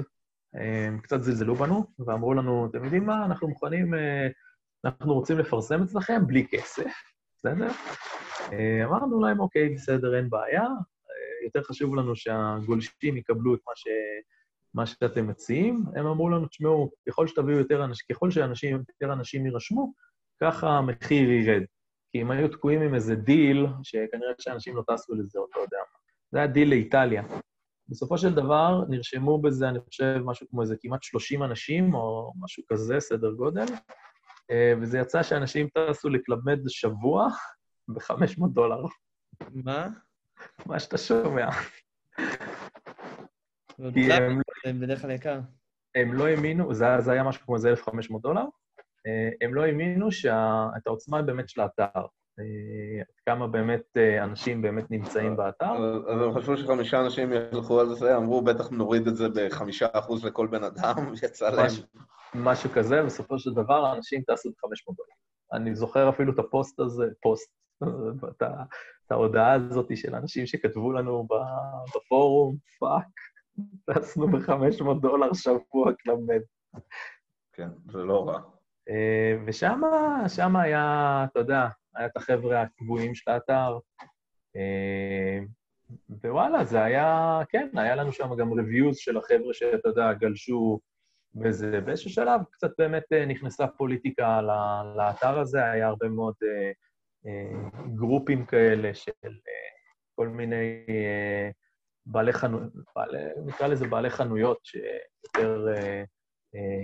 הם קצת זלזלו בנו, ואמרו לנו, אתם יודעים מה, אנחנו מוכנים, אה, אנחנו רוצים לפרסם אצלכם בלי כסף, בסדר? אה, אמרנו להם, אוקיי, בסדר, אין בעיה, אה, יותר חשוב לנו שהגולשים יקבלו את מה, ש... מה שאתם מציעים. הם אמרו לנו, תשמעו, ככל שתביאו יותר אנשים, ככל שאנשים, יותר אנשים יירשמו, ככה המחיר ירד. כי הם היו תקועים עם איזה דיל, שכנראה שאנשים לא טסו לזה, או לא יודע מה. זה היה דיל לאיטליה. בסופו של דבר נרשמו בזה, אני חושב, משהו כמו איזה כמעט 30 אנשים, או משהו כזה, סדר גודל, אה, וזה יצא שאנשים טסו לקלבמד שבוע ב-500 דולר. מה? מה שאתה שומע. כי הם... זה בדרך כלל יקר. הם לא האמינו, זה, זה היה משהו כמו איזה 1,500 דולר, אה, הם לא האמינו שאת העוצמה באמת של האתר. אה, עד כמה באמת אה, אנשים באמת נמצאים באתר. אז הם חשבו שחמישה אנשים ילכו על זה, אמרו, בטח נוריד את זה בחמישה אחוז לכל בן אדם, יצא להם. משהו כזה, בסופו של דבר אנשים טסו את 500 דולר. אני זוכר אפילו את הפוסט הזה, פוסט, את, ההודעה הזאת של אנשים שכתבו לנו בפורום, fuck, טסנו ב-500 דולר שבוע כלמד. כן, זה לא רע. אה, ושם היה, אתה יודע, היה את החבר'ה הקבועים של האתר, אה, ווואלה, זה היה, כן, היה לנו שם גם reviews של החבר'ה שאתה יודע, גלשו וזה. באיזשהו שלב קצת באמת אה, נכנסה פוליטיקה לאתר הזה, היה הרבה מאוד אה, גרופים כאלה של כל מיני בעלי חנויות, נקרא לזה בעלי חנויות, שיותר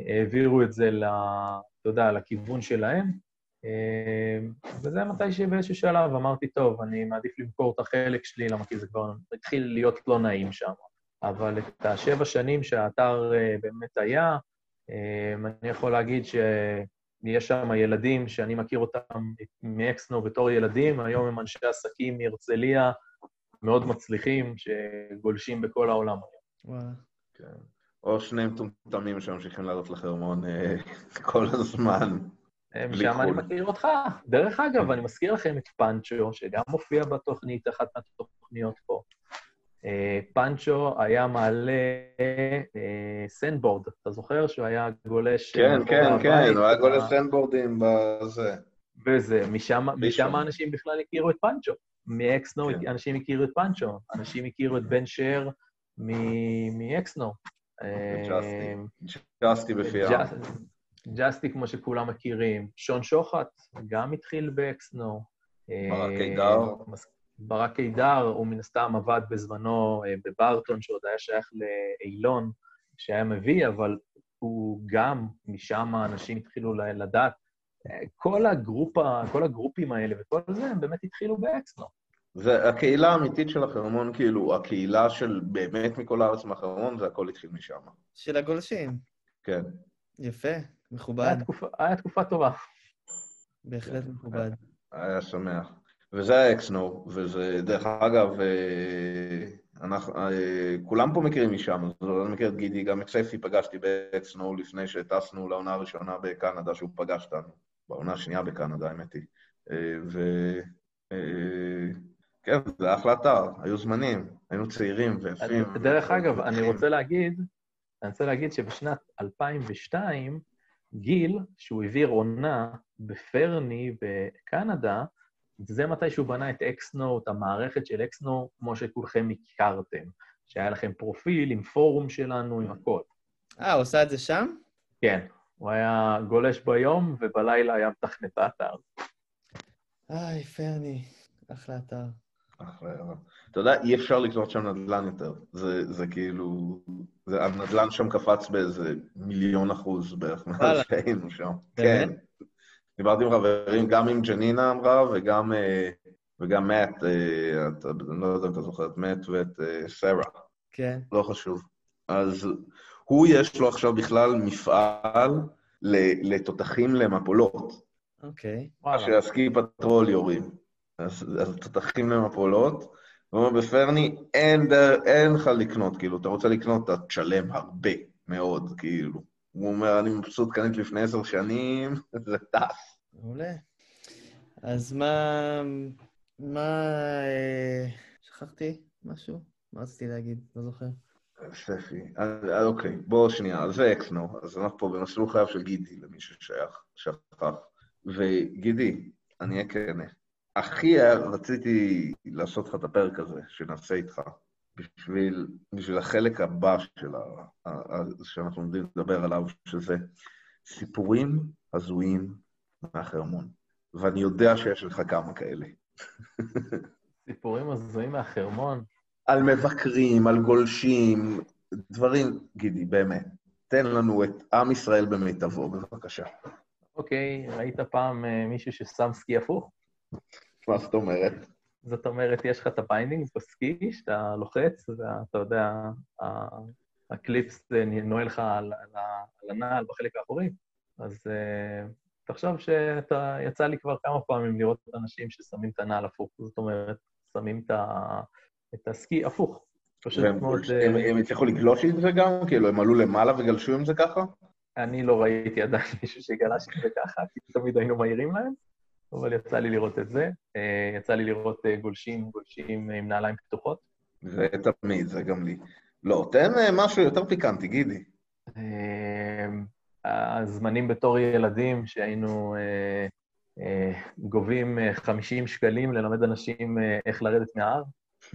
העבירו את זה, אתה יודע, לכיוון שלהם. אמ, וזה מתי שבאיזשהו שלב אמרתי, טוב, אני מעדיף למכור את החלק שלי, למה כי זה כבר התחיל להיות לא נעים שם. אבל את השבע שנים שהאתר אה, באמת היה, אמ, אני יכול להגיד שיש שם ילדים שאני מכיר אותם מאקסנו בתור ילדים, היום הם אנשי עסקים מהרצליה, מאוד מצליחים, שגולשים בכל העולם וואו. כן. או שני מטומטמים שממשיכים לעלות לחרמון אה, כל הזמן. שם אני מכיר אותך. דרך אגב, אני מזכיר לכם את פאנצ'ו, שגם מופיע בתוכנית, אחת מהתוכניות פה. אה, פאנצ'ו היה מעלה סנדבורד, אתה זוכר שהוא היה גולש... כן, כן, כן, הוא היה גולש סנדבורדים בזה. וזה, משם אנשים בכלל הכירו את פאנצ'ו. מאקסנו כן. אנשים הכירו את פאנצ'ו, אנשים הכירו את בן שר מאקסנו. ג'סטי. ג'סטי בפי ג'ס- ג'סטי, כמו שכולם מכירים. שון שוחט, גם התחיל באקסנו. ברק אה, קידר. ברק קידר, הוא מן הסתם עבד בזמנו אה, בברטון, שעוד היה שייך לאילון, שהיה מביא, אבל הוא גם, משם אנשים התחילו ל- לדעת. אה, כל הגרופ, ה- כל הגרופים האלה וכל זה, הם באמת התחילו באקסנו. זה הקהילה האמיתית של החרמון, כאילו, הקהילה של באמת מכל הארץ מהחרמון, זה הכל התחיל משם. של הגולשים. כן. יפה, מכובד, תקופה, היה תקופה טובה. בהחלט מכובד. היה שמח. וזה האקסנו, וזה, דרך אגב, אה, אנחנו, אה, כולם פה מכירים משם, אז אני מכיר את גידי, גם את ספי פגשתי באקסנו לפני שטסנו לעונה הראשונה בקנדה, שהוא פגש אותנו. בעונה השנייה בקנדה, האמת היא. אה, ו... אה, כן, זה אחלה אתר, היו זמנים, היינו צעירים ויפים. דרך אגב, אני רוצה להגיד, אני רוצה להגיד שבשנת 2002, גיל, שהוא העביר עונה בפרני בקנדה, זה מתי שהוא בנה את אקסנו, את המערכת של אקסנו, כמו שכולכם הכרתם. שהיה לכם פרופיל עם פורום שלנו, עם הכל. אה, הוא עושה את זה שם? כן, הוא היה גולש ביום, ובלילה היה מתכנת את האתר. איי, פרני, אחלה אתר. אחלה, יאללה. אתה יודע, אי אפשר לקנות שם נדל"ן יותר. זה, זה כאילו... זה, הנדל"ן שם קפץ באיזה מיליון אחוז בערך מאז. שהיינו שם. כן. דיברתי עם חברים, גם עם ג'נינה אמרה, וגם, אה, וגם מאט, אה, אתה- אני לא יודע אם אתה זוכר את מאט ואת אה, סרה, כן. לא חשוב. אז הוא, יש לו עכשיו בכלל מפעל ל- לתותחים למפולות. אוקיי. וואלה. שהסקי פטרול יורים. אז, אז תותחים למפולות. הוא אומר, בפרני אין, דר- אין לך לקנות, כאילו, אתה רוצה לקנות, אתה תשלם הרבה מאוד, כאילו. הוא אומר, אני מבסוט, קניתי לפני עשר שנים, זה טס. מעולה. אז מה... מה... אה, שכחתי משהו? מה רציתי להגיד? לא זוכר. ספי. אז, אז אוקיי, בואו שנייה, אז זה אקסנו, אז אנחנו פה במסלול חייו של גידי, למי ששייך, שכח. וגידי, אני אהיה כנה. הכי רציתי לעשות לך את הפרק הזה, שנעשה איתך, בשביל, בשביל החלק הבא של ה, ה, ה, שאנחנו עומדים לדבר עליו, שזה סיפורים הזויים מהחרמון. ואני יודע שיש לך כמה כאלה. סיפורים הזויים מהחרמון. על מבקרים, על גולשים, דברים, גידי, באמת. תן לנו את עם ישראל במיטבו, בבקשה. אוקיי, ראית פעם אה, מישהו ששם סקי הפוך? מה זאת אומרת? זאת אומרת, יש לך את ה bindings בסקי, שאתה לוחץ, ואתה יודע, הקליפס נועל לך על, על, על הנעל בחלק האחורי. אז אה, תחשוב שאתה, יצא לי כבר כמה פעמים לראות אנשים ששמים את הנעל הפוך. זאת אומרת, שמים את, ה, את הסקי הפוך. פשוט והם מאוד... אה, הם- הם הצליחו לגלוש עם זה גם? כאילו, הם עלו למעלה וגלשו עם זה ככה? אני לא ראיתי עדיין מישהו שגלש עם זה ככה, כי תמיד היינו מעירים להם, אבל יצא לי לראות את זה. אה, יצא לי לראות אה, גולשים, גולשים עם נעליים פתוחות. זה תמיד, זה גם לי. לא, תן אה, משהו יותר פיקנטי, גידי. אה, הזמנים בתור ילדים שהיינו אה, אה, גובים אה, 50 שקלים ללמד אנשים אה, איך לרדת מההר.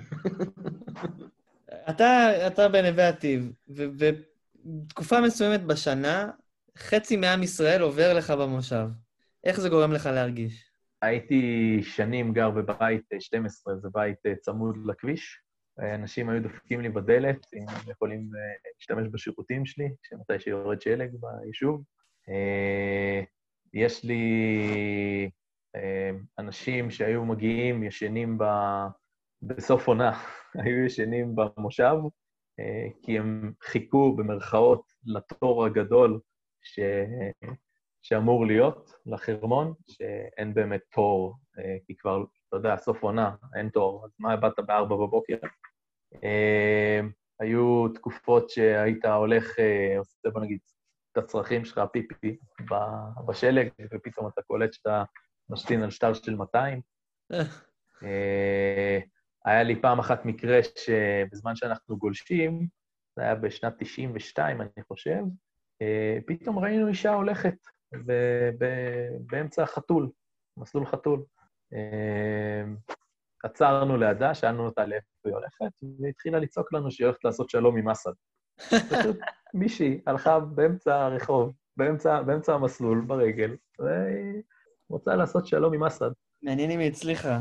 אתה, אתה בנווה עתיב, ו- ותקופה מסוימת בשנה, חצי מעם ישראל עובר לך במושב. איך זה גורם לך להרגיש? הייתי שנים גר בבית אה, 12, זה בית אה, צמוד לכביש. אה, אנשים היו דופקים לי בדלת, אם הם יכולים אה, להשתמש בשירותים שלי, שמתי שיורד שלג ביישוב. אה, יש לי אה, אנשים שהיו מגיעים, ישנים ב... בסוף עונה, היו ישנים במושב, אה, כי הם חיכו במרכאות לתור הגדול ש... שאמור להיות לחרמון, שאין באמת תור, אה, כי כבר, אתה יודע, סוף עונה, אין תור, אז מה באת בארבע בבוקר? אה, היו תקופות שהיית הולך, אה, עושה, בוא נגיד, את הצרכים שלך, פיפי, בשלג, ופתאום אתה קולט שאתה משתין על שטר של 200. אה, היה לי פעם אחת מקרה שבזמן שאנחנו גולשים, זה היה בשנת 92, אני חושב, פתאום ראינו אישה הולכת ב- ב- באמצע החתול, מסלול חתול. אה, עצרנו לידה, שאלנו אותה לאיפה היא הולכת, והיא התחילה לצעוק לנו שהיא הולכת לעשות שלום עם אסד. פשוט מישהי הלכה באמצע הרחוב, באמצע, באמצע המסלול, ברגל, והיא רוצה לעשות שלום עם אסד. מעניין אם היא הצליחה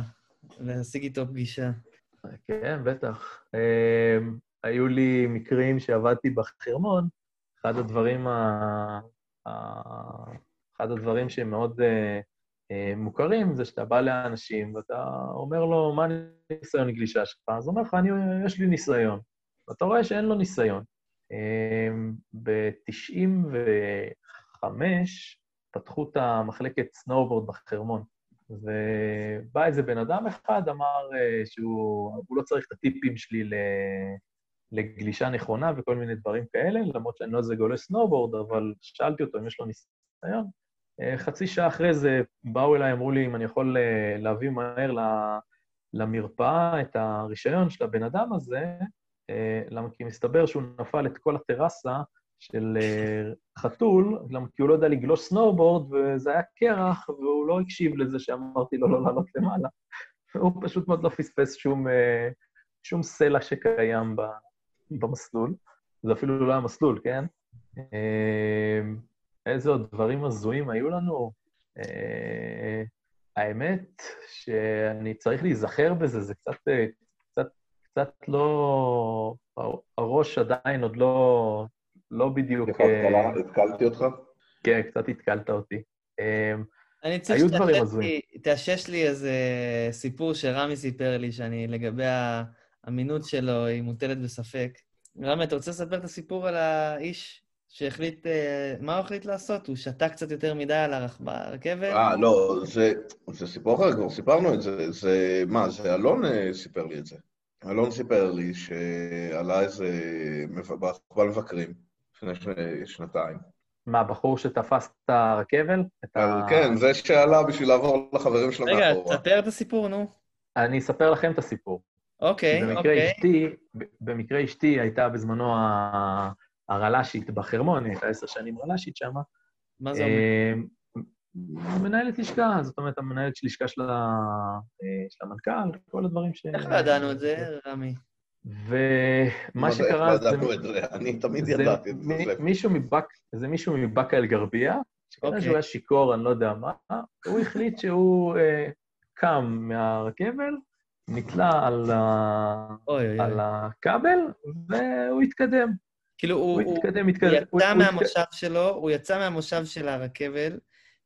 להשיג איתו פגישה. כן, בטח. Um, היו לי מקרים שעבדתי בחרמון, אחד הדברים. אחד הדברים שהם מאוד uh, uh, מוכרים זה שאתה בא לאנשים ואתה אומר לו, מה הניסיון לגלישה שלך? אז הוא אומר לך, יש לי ניסיון. ואתה רואה שאין לו ניסיון. Um, ב-95' פתחו את המחלקת סנואובורד בחרמון. ובא איזה בן אדם אחד, אמר שהוא לא צריך את הטיפים שלי לגלישה נכונה וכל מיני דברים כאלה, למרות שאני לא איזה גולש סנובורד, אבל שאלתי אותו אם יש לו ניסיון. אה, חצי שעה אחרי זה באו אליי, אמרו לי אם אני יכול אה, להביא מהר למרפאה את הרישיון של הבן אדם הזה, אה, למה כי מסתבר שהוא נפל את כל הטרסה של חתול, למה כי הוא לא יודע לגלוש סנואובורד, וזה היה קרח, והוא לא הקשיב לזה שאמרתי לו לא לעלות למעלה. הוא פשוט מאוד לא פספס שום, שום סלע שקיים במסלול. זה אפילו לא היה מסלול, כן? אה, איזה עוד דברים הזויים היו לנו? אה, האמת שאני צריך להיזכר בזה, זה קצת, קצת, קצת לא... הראש עדיין עוד לא, לא בדיוק... התקלתי אותך? כן, קצת התקלת אותי. אני צריך שתאשש לי איזה סיפור שרמי סיפר לי, שאני לגבי האמינות שלו, היא מוטלת בספק. רמי, אתה רוצה לספר את הסיפור על האיש שהחליט, מה הוא החליט לעשות? הוא שתה קצת יותר מדי על הרכבת? אה, לא, זה, זה סיפור אחר, כבר סיפרנו את זה. זה, מה, זה אלון סיפר לי את זה. אלון סיפר לי שעלה איזה בחבל מבקרים, לפני שנתיים. מה, בחור שתפס את הרכבל? את ה... כן, זה שעלה בשביל לעבור לחברים שלו מאחורה. רגע, תספר את הסיפור, נו. אני אספר לכם את הסיפור. אוקיי, במקרה אוקיי. אשתי, במקרה אשתי הייתה בזמנו הרל"שית בחרמון, היא הייתה עשר שנים רל"שית שם. מה זה אומר? מנהלת לשכה, זאת אומרת, המנהלת של לשכה של המנכ"ל, כל הדברים ש... איך לא ידענו את זה, רמי? ומה שקרה זה... אני תמיד ידעתי את זה. זה מישהו מבאקה אל-גרבייה, שכנראה שהוא היה שיכור, אני לא יודע מה, הוא החליט שהוא קם מהרכבל, נתלה על הכבל, והוא התקדם. כאילו, הוא יצא מהמושב שלו, הוא יצא מהמושב של הרכבל,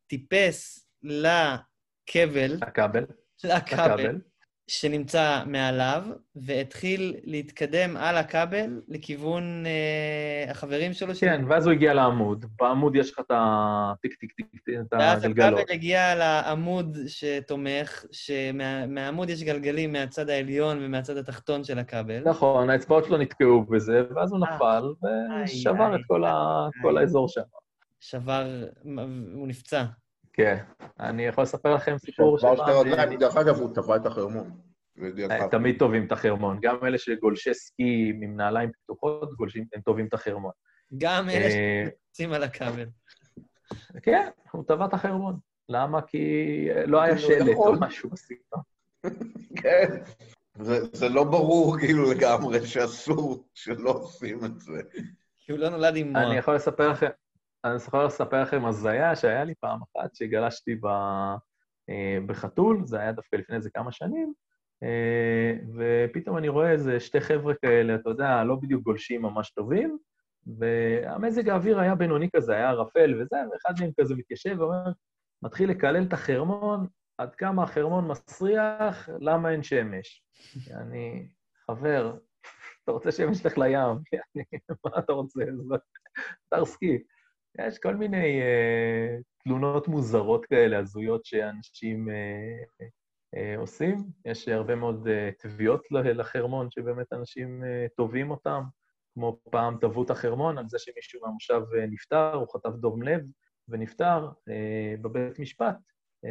טיפס לכבל, לכבל, לכבל, שנמצא מעליו, והתחיל להתקדם על הכבל לכיוון אה, החברים שלו. כן, של... ואז הוא הגיע לעמוד. בעמוד יש לך את הטיק טיק טיק, טיק, את הגלגלות. ואז הכבל הגיע לעמוד שתומך, שמהעמוד יש גלגלים מהצד העליון ומהצד התחתון של הכבל. נכון, האצבעות שלו נתקעו בזה, ואז הוא נפל ושבר את כל, ה... כל האזור שם. שבר, הוא נפצע. כן. אני יכול לספר לכם סיפור רגליים, דרך אגב, הוא טבע את החרמון. תמיד טובים את החרמון. גם אלה שגולשי סקי עם נעליים פתוחות, הם טובים את החרמון. גם אלה שיוצאים על הכבל. כן, הוא טבע את החרמון. למה? כי לא היה שלט או משהו בסגנון. כן. זה לא ברור כאילו לגמרי שאסור שלא עושים את זה. כי הוא לא נולד עם מוח. אני יכול לספר לכם, אני זוכר לספר לכם הזיה שהיה לי פעם אחת, שגלשתי ב... בחתול, זה היה דווקא לפני איזה כמה שנים, ופתאום אני רואה איזה שתי חבר'ה כאלה, אתה יודע, לא בדיוק גולשים ממש טובים, והמזג האוויר היה בינוני כזה, היה ערפל וזה, ואחד מהם כזה מתיישב ואומר, מתחיל לקלל את החרמון, עד כמה החרמון מסריח, למה אין שמש? אני, חבר, אתה רוצה שמש לך לים, מה אתה רוצה? תרסקי. יש כל מיני uh, תלונות מוזרות כאלה, הזויות שאנשים uh, uh, עושים. יש הרבה מאוד uh, תביעות לחרמון, שבאמת אנשים uh, תובעים אותם, כמו פעם תבעו את החרמון על זה שמישהו מהמושב uh, נפטר, הוא חטף דום לב ונפטר uh, בבית משפט. Uh,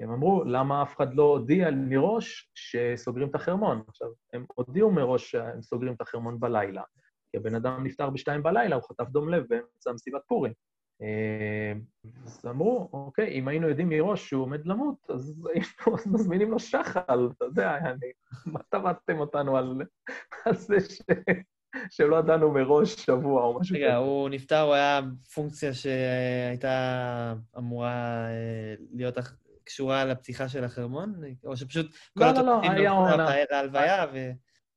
הם אמרו, למה אף אחד לא הודיע מראש שסוגרים את החרמון? עכשיו, הם הודיעו מראש שהם סוגרים את החרמון בלילה. כי הבן אדם נפטר בשתיים בלילה, הוא חטף דום לב באמצע מסיבת פורים. אז אמרו, אוקיי, אם היינו יודעים מראש שהוא עומד למות, אז היינו מזמינים לו שחל, אתה יודע, אני, מה טבעתם אותנו על, על זה ש... שלא ידענו מראש שבוע או משהו רגע, הוא נפטר, הוא היה פונקציה שהייתה אמורה אה, להיות קשורה לפתיחה של החרמון? או שפשוט לא, לא, לא, היה הלכו עונה.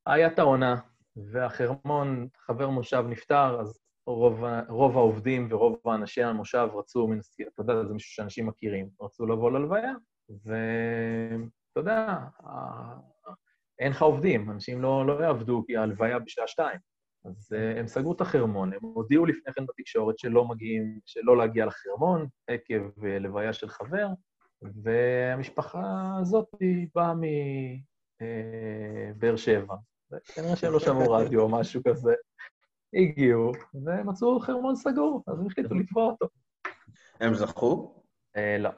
היה את העונה, והחרמון, חבר מושב נפטר, אז רוב, רוב העובדים ורוב האנשי המושב רצו, אתה יודע, זה מישהו שאנשים מכירים, רצו לבוא ללוויה, ואתה יודע, אין לך עובדים, אנשים לא, לא יעבדו כי ההלוויה בשעה שתיים. אז uh, הם סגרו את החרמון, הם הודיעו לפני כן בתקשורת שלא מגיעים, שלא להגיע לחרמון עקב uh, לוויה של חבר, והמשפחה הזאת באה מבאר שבע. כנראה שהם לא שמעו רדיו או משהו כזה. הגיעו, ומצאו חרמון סגור, אז הם החליטו לתבוע אותו. הם זכו? אה, לא.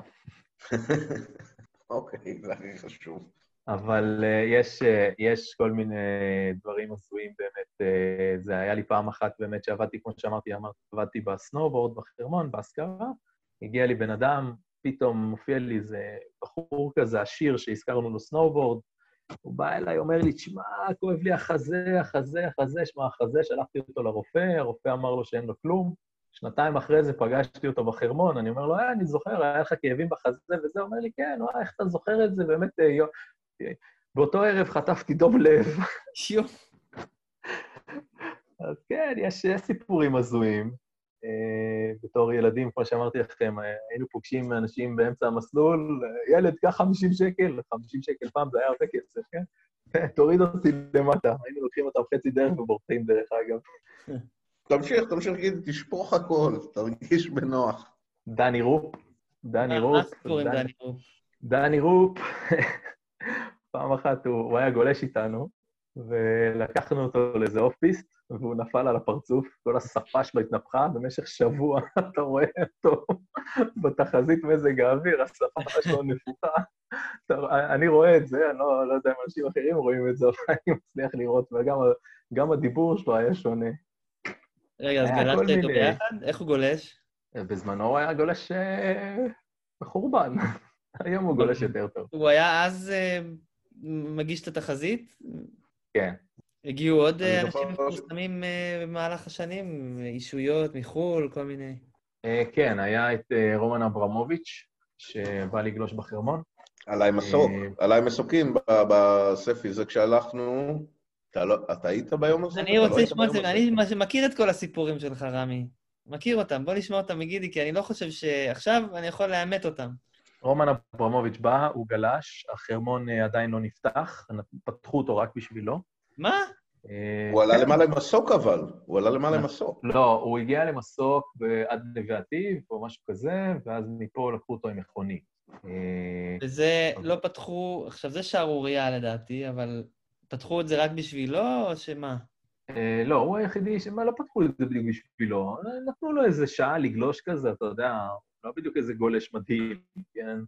אוקיי, זה הכי חשוב. אבל אה, יש, אה, יש כל מיני דברים הזויים באמת. זה היה לי פעם אחת באמת שעבדתי, כמו שאמרתי, אמרתי, עבדתי בסנובורד, בחרמון, בהשכרה. הגיע לי בן אדם, פתאום מופיע לי איזה בחור כזה עשיר שהשכרנו לו סנובורד, הוא בא אליי, אומר לי, תשמע, כואב לי החזה, החזה, החזה, שמע, החזה, שלחתי אותו לרופא, הרופא אמר לו שאין לו כלום. שנתיים אחרי זה פגשתי אותו בחרמון, אני אומר לו, אה, אני זוכר, היה לך כאבים בחזה וזה, אומר לי, כן, וואי, איך אתה זוכר את זה? באמת, אה, יו... באותו ערב חטפתי דוב לב. שיו. אז כן, יש, יש סיפורים הזויים. Uh, בתור ילדים, כמו שאמרתי לכם, uh, היינו פוגשים אנשים באמצע המסלול, uh, ילד, קח 50 שקל, 50 שקל פעם זה היה הרבה כסף, כן? תוריד אותי למטה. היינו לוקחים אותם חצי דרך ובורחים, דרך אגב. תמשיך, תמשיך, גיד, תשפוך הכל, תרגיש בנוח. דני רופ, דני מה רופ. הסיפור עם דני רופ? דני רופ, פעם אחת הוא, הוא היה גולש איתנו, ולקחנו אותו לאיזה off-piste, והוא נפל על הפרצוף, כל השפה שלו התנפחה, במשך שבוע אתה רואה אותו בתחזית מזג האוויר, השפה שלו נפוחה. אתה- אני רואה את זה, אני לא, לא יודע אם אנשים אחרים רואים את זה, אבל אני מצליח לראות, וגם הדיבור שלו היה שונה. רגע, אז היה גלשת איתו ביחד? איך הוא גולש? בזמנו הוא היה גולש אה, מחורבן, היום הוא גולש יותר טוב. הוא היה אז אה, מגיש את התחזית? כן. הגיעו עוד אה, אנשים מפורסמים אה, במהלך השנים? אישויות מחו"ל, כל מיני... אה, כן, היה את רומן אברמוביץ', שבא לגלוש בחרמון. עליי מסוק, עליי מסוקים בספי, זה כשהלכנו... אתה לא- אתה היית ביום הזה? אני לא רוצה לשמוע את זה? אני מכיר את כל הסיפורים שלך, רמי. מכיר אותם, בוא נשמע אותם מגידי, כי אני לא חושב שעכשיו אני יכול לאמת אותם. רומן אברמוביץ' בא, הוא גלש, החרמון אה, עדיין לא נפתח, פתחו אותו רק בשבילו. מה? אה, הוא עלה כן. למעלה עם מסוק אבל, הוא עלה למעלה עם מסוק. לא, הוא הגיע למסוק עד נווה עתיב או משהו כזה, ואז מפה לקחו אותו עם מכונית. אה, וזה, לא פתחו, עכשיו זה שערורייה לדעתי, אבל פתחו את זה רק בשבילו, או שמה? לא, הוא היחידי ש... מה, לא פתחו את זה בדיוק בשבילו. נתנו לו איזה שעה לגלוש כזה, אתה יודע, לא בדיוק איזה גולש מדהים, כן?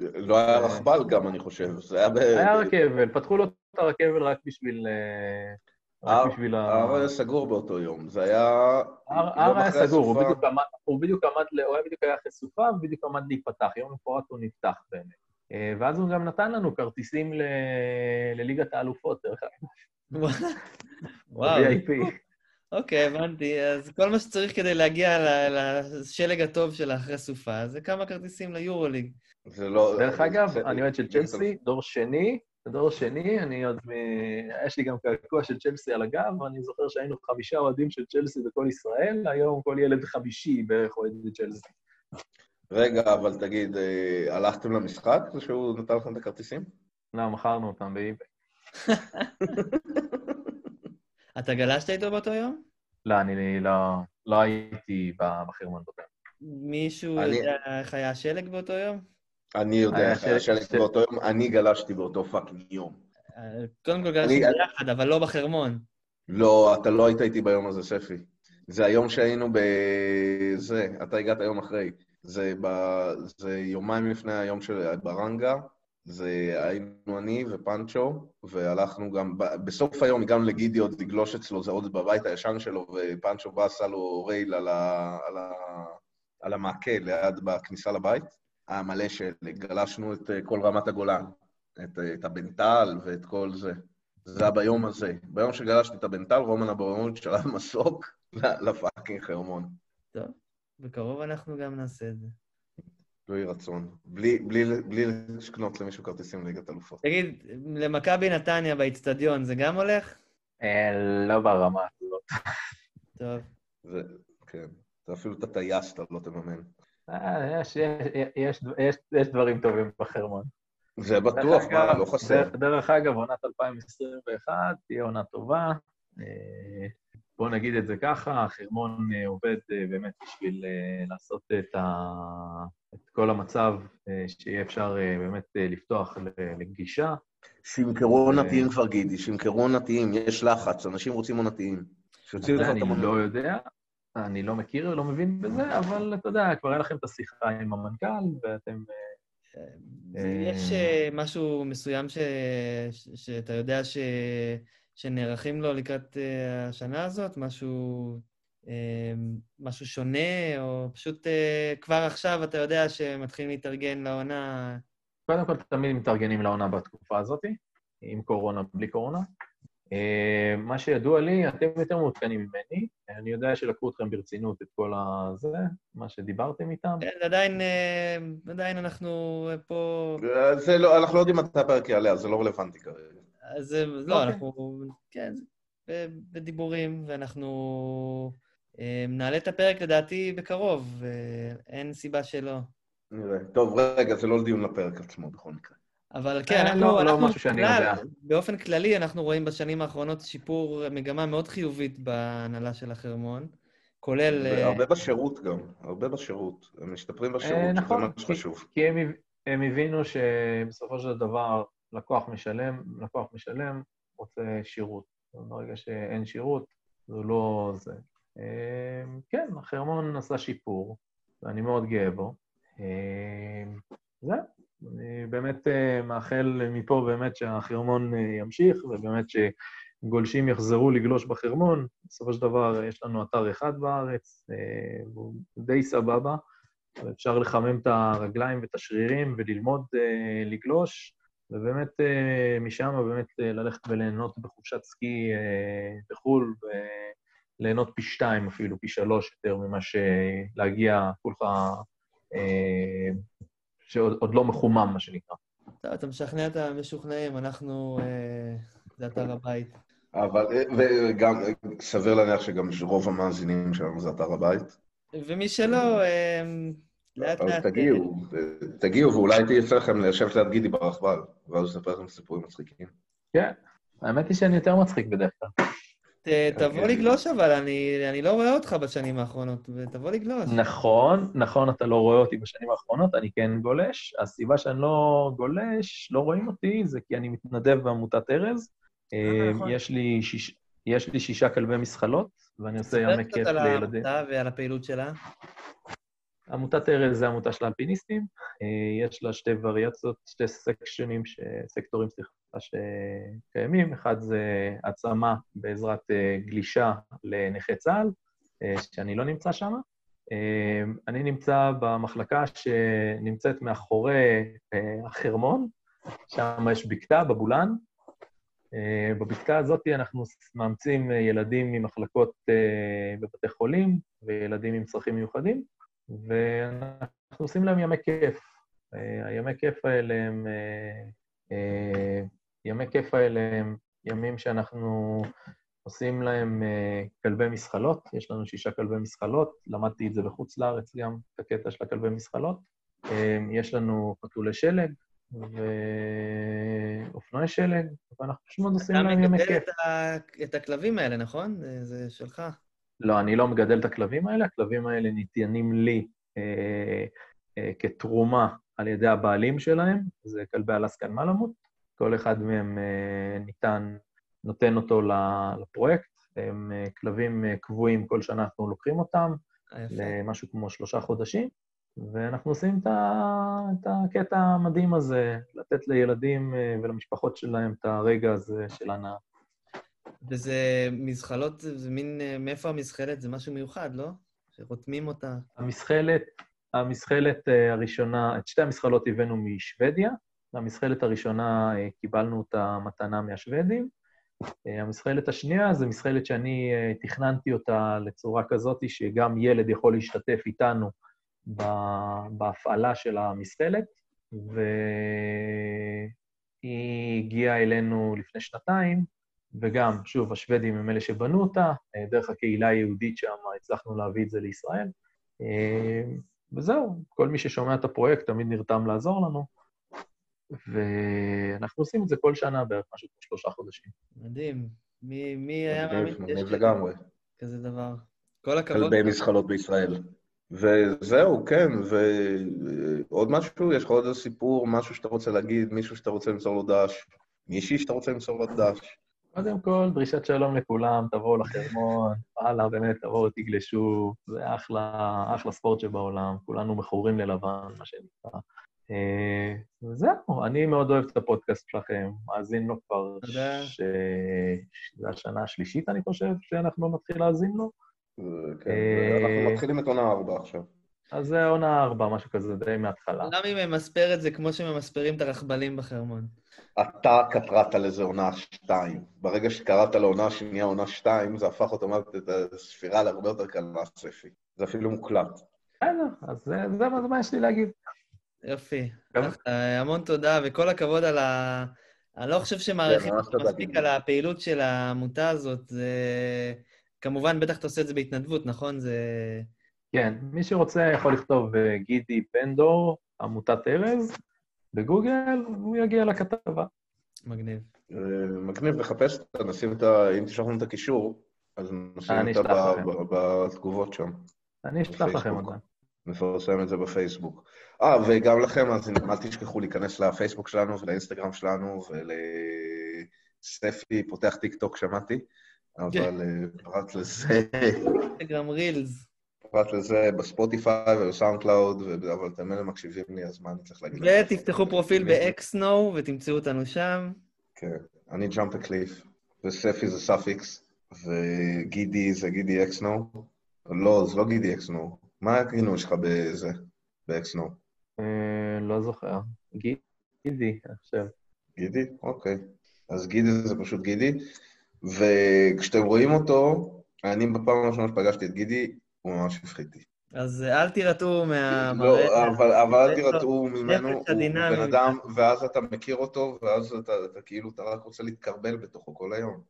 לא היה רכבל גם, אני חושב. זה היה ב... היה רכבל, פתחו לו את הרכבל רק בשביל... אה, רק בשביל ה... ההר היה סגור באותו יום. זה היה... ההר היה סגור, הוא. בדיוק עמד, הוא בדיוק הוא היה בדיוק היה אחרי סופה, ובדיוק עמד להיפתח. יום מפורט הוא נפתח באמת. אה, ואז הוא גם נתן לנו כרטיסים ל... לליגת האלופות, דרך אגב, וואו, ב-VIP. אוקיי, הבנתי. אז כל מה שצריך כדי להגיע לשלג הטוב של האחרי סופה, זה כמה כרטיסים ליורוליג. זה לא... דרך אגב, זה- אני אוהד של צ'לסי, דור שני, דור שני, אני עוד מ... יש לי גם קעקוע של צ'לסי על הגב, ואני זוכר שהיינו חמישה אוהדים של צ'לסי בכל ישראל, היום כל ילד חמישי בערך אוהד צ'לסי. רגע, אבל תגיד, אה, הלכתם למשחק שהוא נתן לכם את הכרטיסים? לא, מכרנו אותם ב eBay. אתה גלשת איתו באותו יום? לא, אני לא, לא הייתי בחרמון באותו יום. מישהו אני- יודע איך היה השלג באותו יום? אני יודע איך היה ש- שלג ש- באותו יום, אני גלשתי באותו fucking יום. אה, קודם כל גלשתי אני- ביחד, אבל לא בחרמון. לא, אתה לא היית איתי ביום הזה, ספי. זה היום שהיינו בזה, אתה הגעת יום אחרי. זה, ב... זה יומיים לפני היום של ברנגה, זה היינו אני ופנצ'ו, והלכנו גם. בסוף היום הגענו לגידי עוד לגלוש אצלו, זה עוד בבית הישן שלו, ופנצ'ו בא, עשה לו רייל על, ה... על, ה... על המעקה ליד, בכניסה לבית. היה מלא של... גלשנו את אה, כל רמת הגולן, את, אה, את הבנטל ואת כל זה. זה היה ביום הזה. ביום שגלשתי את הבנטל, רומן אברמוביץ' שלב מסוק לפאקינג חרמון. טוב, בקרוב אנחנו גם נעשה את זה. לא יהי רצון. בלי, בלי, בלי לקנות למישהו כרטיסים לליגת אלופות. תגיד, למכבי נתניה באיצטדיון זה גם הולך? אה, לא ברמה הזאת. טוב. זה, כן. זה אפילו את הטייס אתה לא תממן. אה, יש, יש, יש, יש, יש דברים טובים בחרמון. זה בטוח, דרך מה, אגב- לא חסר. דרך- דרך אגב, עונת 2021 תהיה עונה טובה. אה, בואו נגיד את זה ככה, החרמון אה, עובד אה, באמת בשביל אה, לעשות את, ה... את כל המצב אה, שיהיה אפשר אה, באמת אה, לפתוח ל- לגלישה. שימכרו עונתיים כבר, גידי, שימכרו עונתיים, יש לחץ, אנשים רוצים עונתיים. שיוציאו לך את אני המונ... לא יודע, אני לא מכיר, לא מבין בזה, אבל אתה יודע, כבר היה לכם את השיחה עם המנכ"ל, ואתם... אה, יש משהו מסוים ש... שאתה יודע ש... שנערכים לו לקראת השנה הזאת? משהו, משהו שונה, או פשוט אה, כבר עכשיו אתה יודע שמתחילים להתארגן לעונה? קודם כל, תמיד מתארגנים לעונה בתקופה הזאת, עם קורונה, בלי קורונה. אה, מה שידוע לי, אתם יותר מעודכנים ממני. אני יודע שלקחו אתכם ברצינות את כל הזה, מה שדיברתם איתם. כן, עדיין, אה, עדיין אנחנו פה... זה לא, אנחנו לא יודעים מתי הפרק יעלה, אז זה לא רלוונטי כרגע. אז לא, אוקיי. אנחנו... כן, בדיבורים, ואנחנו נעלה את הפרק לדעתי בקרוב, אה, אין סיבה שלא. נראה. טוב, רגע, זה לא לדיון לפרק עצמו בכל מקרה. אבל כן, אה, אנחנו... לא- לא אנחנו משהו שאני יודע. באופן כללי, אנחנו רואים בשנים האחרונות שיפור, מגמה מאוד חיובית בהנהלה של החרמון, כולל... אה, הרבה בשירות גם, הרבה בשירות. הם משתפרים בשירות, אה, שזה נכון, מה כי- שחשוב. כי הם, הם הבינו שבסופו של דבר לקוח משלם, לקוח משלם, רוצה שירות. ברגע שאין שירות, זה לא זה. אה, כן, החרמון עשה שיפור, ואני מאוד גאה בו. אה, זהו. אני באמת אה, מאחל מפה באמת שהחרמון אה, ימשיך, ובאמת שגולשים יחזרו לגלוש בחרמון. בסופו של דבר יש לנו אתר אחד בארץ, אה, והוא די סבבה. ואפשר לחמם את הרגליים ואת השרירים וללמוד לגלוש, ובאמת משם באמת ללכת וליהנות בחופשת סקי בחו"ל, וליהנות פי שתיים אפילו, פי שלוש יותר ממה שלהגיע כולך, אה, שעוד עוד לא מחומם, מה שנקרא. טוב, אתה משכנע את המשוכנעים, אנחנו... אה, זה אתר הבית. אבל, אה, וגם, סביר להניח שגם רוב המאזינים שלנו זה אתר הבית. ומי שלא, אה, לאט אז לאט... תגיעו, אה, תגיעו, ואולי תהיה לכם לשבת ליד גידי ברכבל, ואז הוא יספר לכם סיפורים מצחיקים. כן, האמת היא שאני יותר מצחיק בדרך כלל. ת- תבוא אוקיי. לגלוש אבל, אני אני לא רואה אותך בשנים האחרונות, ותבוא לגלוש. נכון, נכון, אתה לא רואה אותי בשנים האחרונות, אני כן גולש. הסיבה שאני לא גולש, לא רואים אותי, זה כי אני מתנדב בעמותת ארז. אה, אה, נכון. יש לי שיש- יש לי שישה כלבי מסחלות, ואני עושה ספר ימי קצת כיף על לילדים. העמותה ועל הפעילות שלה. עמותת ארז זה עמותה של האלפיניסטים, אה, יש לה שתי וריאציות, שתי סקשנים, ש... סקטורים, סליחה, שקיימים. אחד זה העצמה בעזרת אה, גלישה לנכי צה"ל, אה, שאני לא נמצא שם. אה, אני נמצא במחלקה שנמצאת מאחורי החרמון, שם יש בקתה, בבולן. בבקתה הזאת אנחנו מאמצים ילדים ממחלקות בבתי חולים וילדים עם צרכים מיוחדים. ואנחנו עושים להם ימי כיף. הימי כיף האלה הם... אה, אה, ימי כיף האלה הם ימים שאנחנו עושים להם אה, כלבי מסחלות, יש לנו שישה כלבי מסחלות, למדתי את זה בחוץ לארץ גם, את הקטע של הכלבי מסחלות. אה, יש לנו חתולי שלג ואופנועי שלג, ואנחנו פשוט מאוד עושים אתה להם ימי מגדל כיף. את ה- את הכלבים האלה, נכון? זה- זה שלך. לא, אני לא מגדל את הכלבים האלה, הכלבים האלה ניתנים לי אה, אה, כתרומה על ידי הבעלים שלהם, זה כלבי אלסקן מלמוט. כל אחד מהם אה, ניתן, נותן אותו לפרויקט. הם אה, כלבים אה, קבועים, כל שנה אנחנו לוקחים אותם. למשהו כמו שלושה חודשים, ואנחנו עושים את ה- את הקטע המדהים הזה, לתת לילדים ולמשפחות שלהם את הרגע הזה של הנאה. וזה מזחלות, זה מין... מאיפה המזחלת? זה משהו מיוחד, לא? שרותמים אותה. המזחלת, המזחלת הראשונה, את שתי המזחלות הבאנו משוודיה, והמזחלת הראשונה אה, קיבלנו אותה מתנה מהשוודים, אה, המסחלת השנייה זה מסחלת שאני אה, תכננתי אותה לצורה כזאת שגם ילד יכול להשתתף איתנו בהפעלה של המסחלת, והיא הגיעה אלינו לפני שנתיים, וגם, שוב, השוודים הם אלה שבנו אותה, דרך הקהילה היהודית שם הצלחנו להביא את זה לישראל. וזהו, כל מי ששומע את הפרויקט תמיד נרתם לעזור לנו. ואנחנו עושים את זה כל שנה בערך משהו כמו שלושה חודשים. מדהים. מי, מי היה מאמין? מגניב לגמרי. כזה דבר. כל הכבוד. כלבי מזחלות בישראל. וזהו, כן, ועוד משהו, יש לך עוד איזה סיפור, משהו שאתה רוצה להגיד, מישהו שאתה רוצה למסור לו דש, מישהי שאתה רוצה למסור לו דש. קודם כל, דרישת שלום לכולם, תבואו לחרמון, וואלה, באמת, תבואו, תגלשו, זה אחלה, אחלה ספורט שבעולם, כולנו מכורים ללבן, מה שנקרא. אה, וזהו, אני מאוד אוהב את הפודקאסט שלכם, מאזין לו כבר... ש... זו השנה השלישית, אני חושב, שאנחנו נתחיל להאזין לו. כן, אה, אנחנו מתחילים את עונה ארבע עכשיו. אז זה עונה ארבע, משהו כזה, די מההתחלה. למה אם ממספר את זה כמו שממספרים את הרכבלים בחרמון? אתה קראת לזה עונה שתיים. ברגע שקראת לעונה שנייה עונה שתיים, זה הפך אוטומטית את הספירה להרבה יותר קלה מהספי. זה אפילו מוקלט. בסדר, אז זה מה יש לי להגיד. יופי. אה, המון תודה, וכל הכבוד על ה... אני לא חושב שמעריכים מספיק על הפעילות של העמותה הזאת. זה... כמובן, בטח אתה עושה את זה בהתנדבות, נכון? זה... כן, מי שרוצה יכול לכתוב אה, גידי בנדור, עמותת ארז, בגוגל, והוא יגיע לכתבה. מגניב. אה, מגניב לחפש אותה, נשים את ה... אם תשלח לנו את הקישור, אז נשים אותה בתגובות שם. אני אשלח לכם אותה. נפרסם את זה בפייסבוק. אה, וגם לכם, אז אל תשכחו להיכנס לפייסבוק שלנו ולאינסטגרם שלנו ולסטפי, פותח טיק טוק, שמעתי, אבל אה, פרט לזה... אינסטגרם Reels. פרט לזה בספוטיפיי ובסאונד קלאוד, אבל אתם אלה מקשיבים לי, אז מה אני צריך להגיד? ותפתחו פרופיל ב-XNO ותמצאו אותנו שם. כן, אני Jump a Cliff, וספי זה סאפיקס, וגידי זה גידי אקסנו. לא, זה לא גידי אקסנו. מה הכינוי שלך בזה, באקסנו? אה, לא זוכר. גידי, חושב. גידי? אוקיי. אז גידי זה פשוט גידי, וכשאתם רואים אותו, אני בפעם הראשונה שפגשתי את גידי, הוא ממש הפחיד אותי. אז אל תירתעו מה... לא, אבל, אבל אל תירתעו ממנו, הוא בן אדם, ואז אתה מכיר אותו, ואז אתה, אתה כאילו, אתה רק רוצה להתקרבל בתוכו כל היום.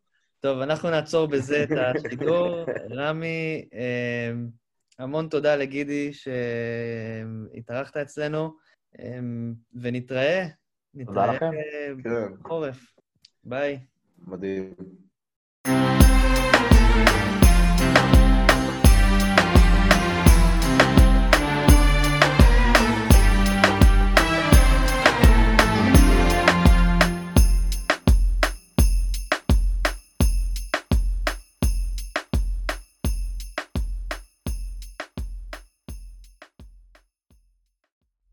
טוב, אנחנו נעצור בזה את השידור. רמי, אה, המון תודה לגידי שהתארחת אצלנו, אמ, ונתראה. תודה לכם. נתראה בחורף. ביי. מדהים.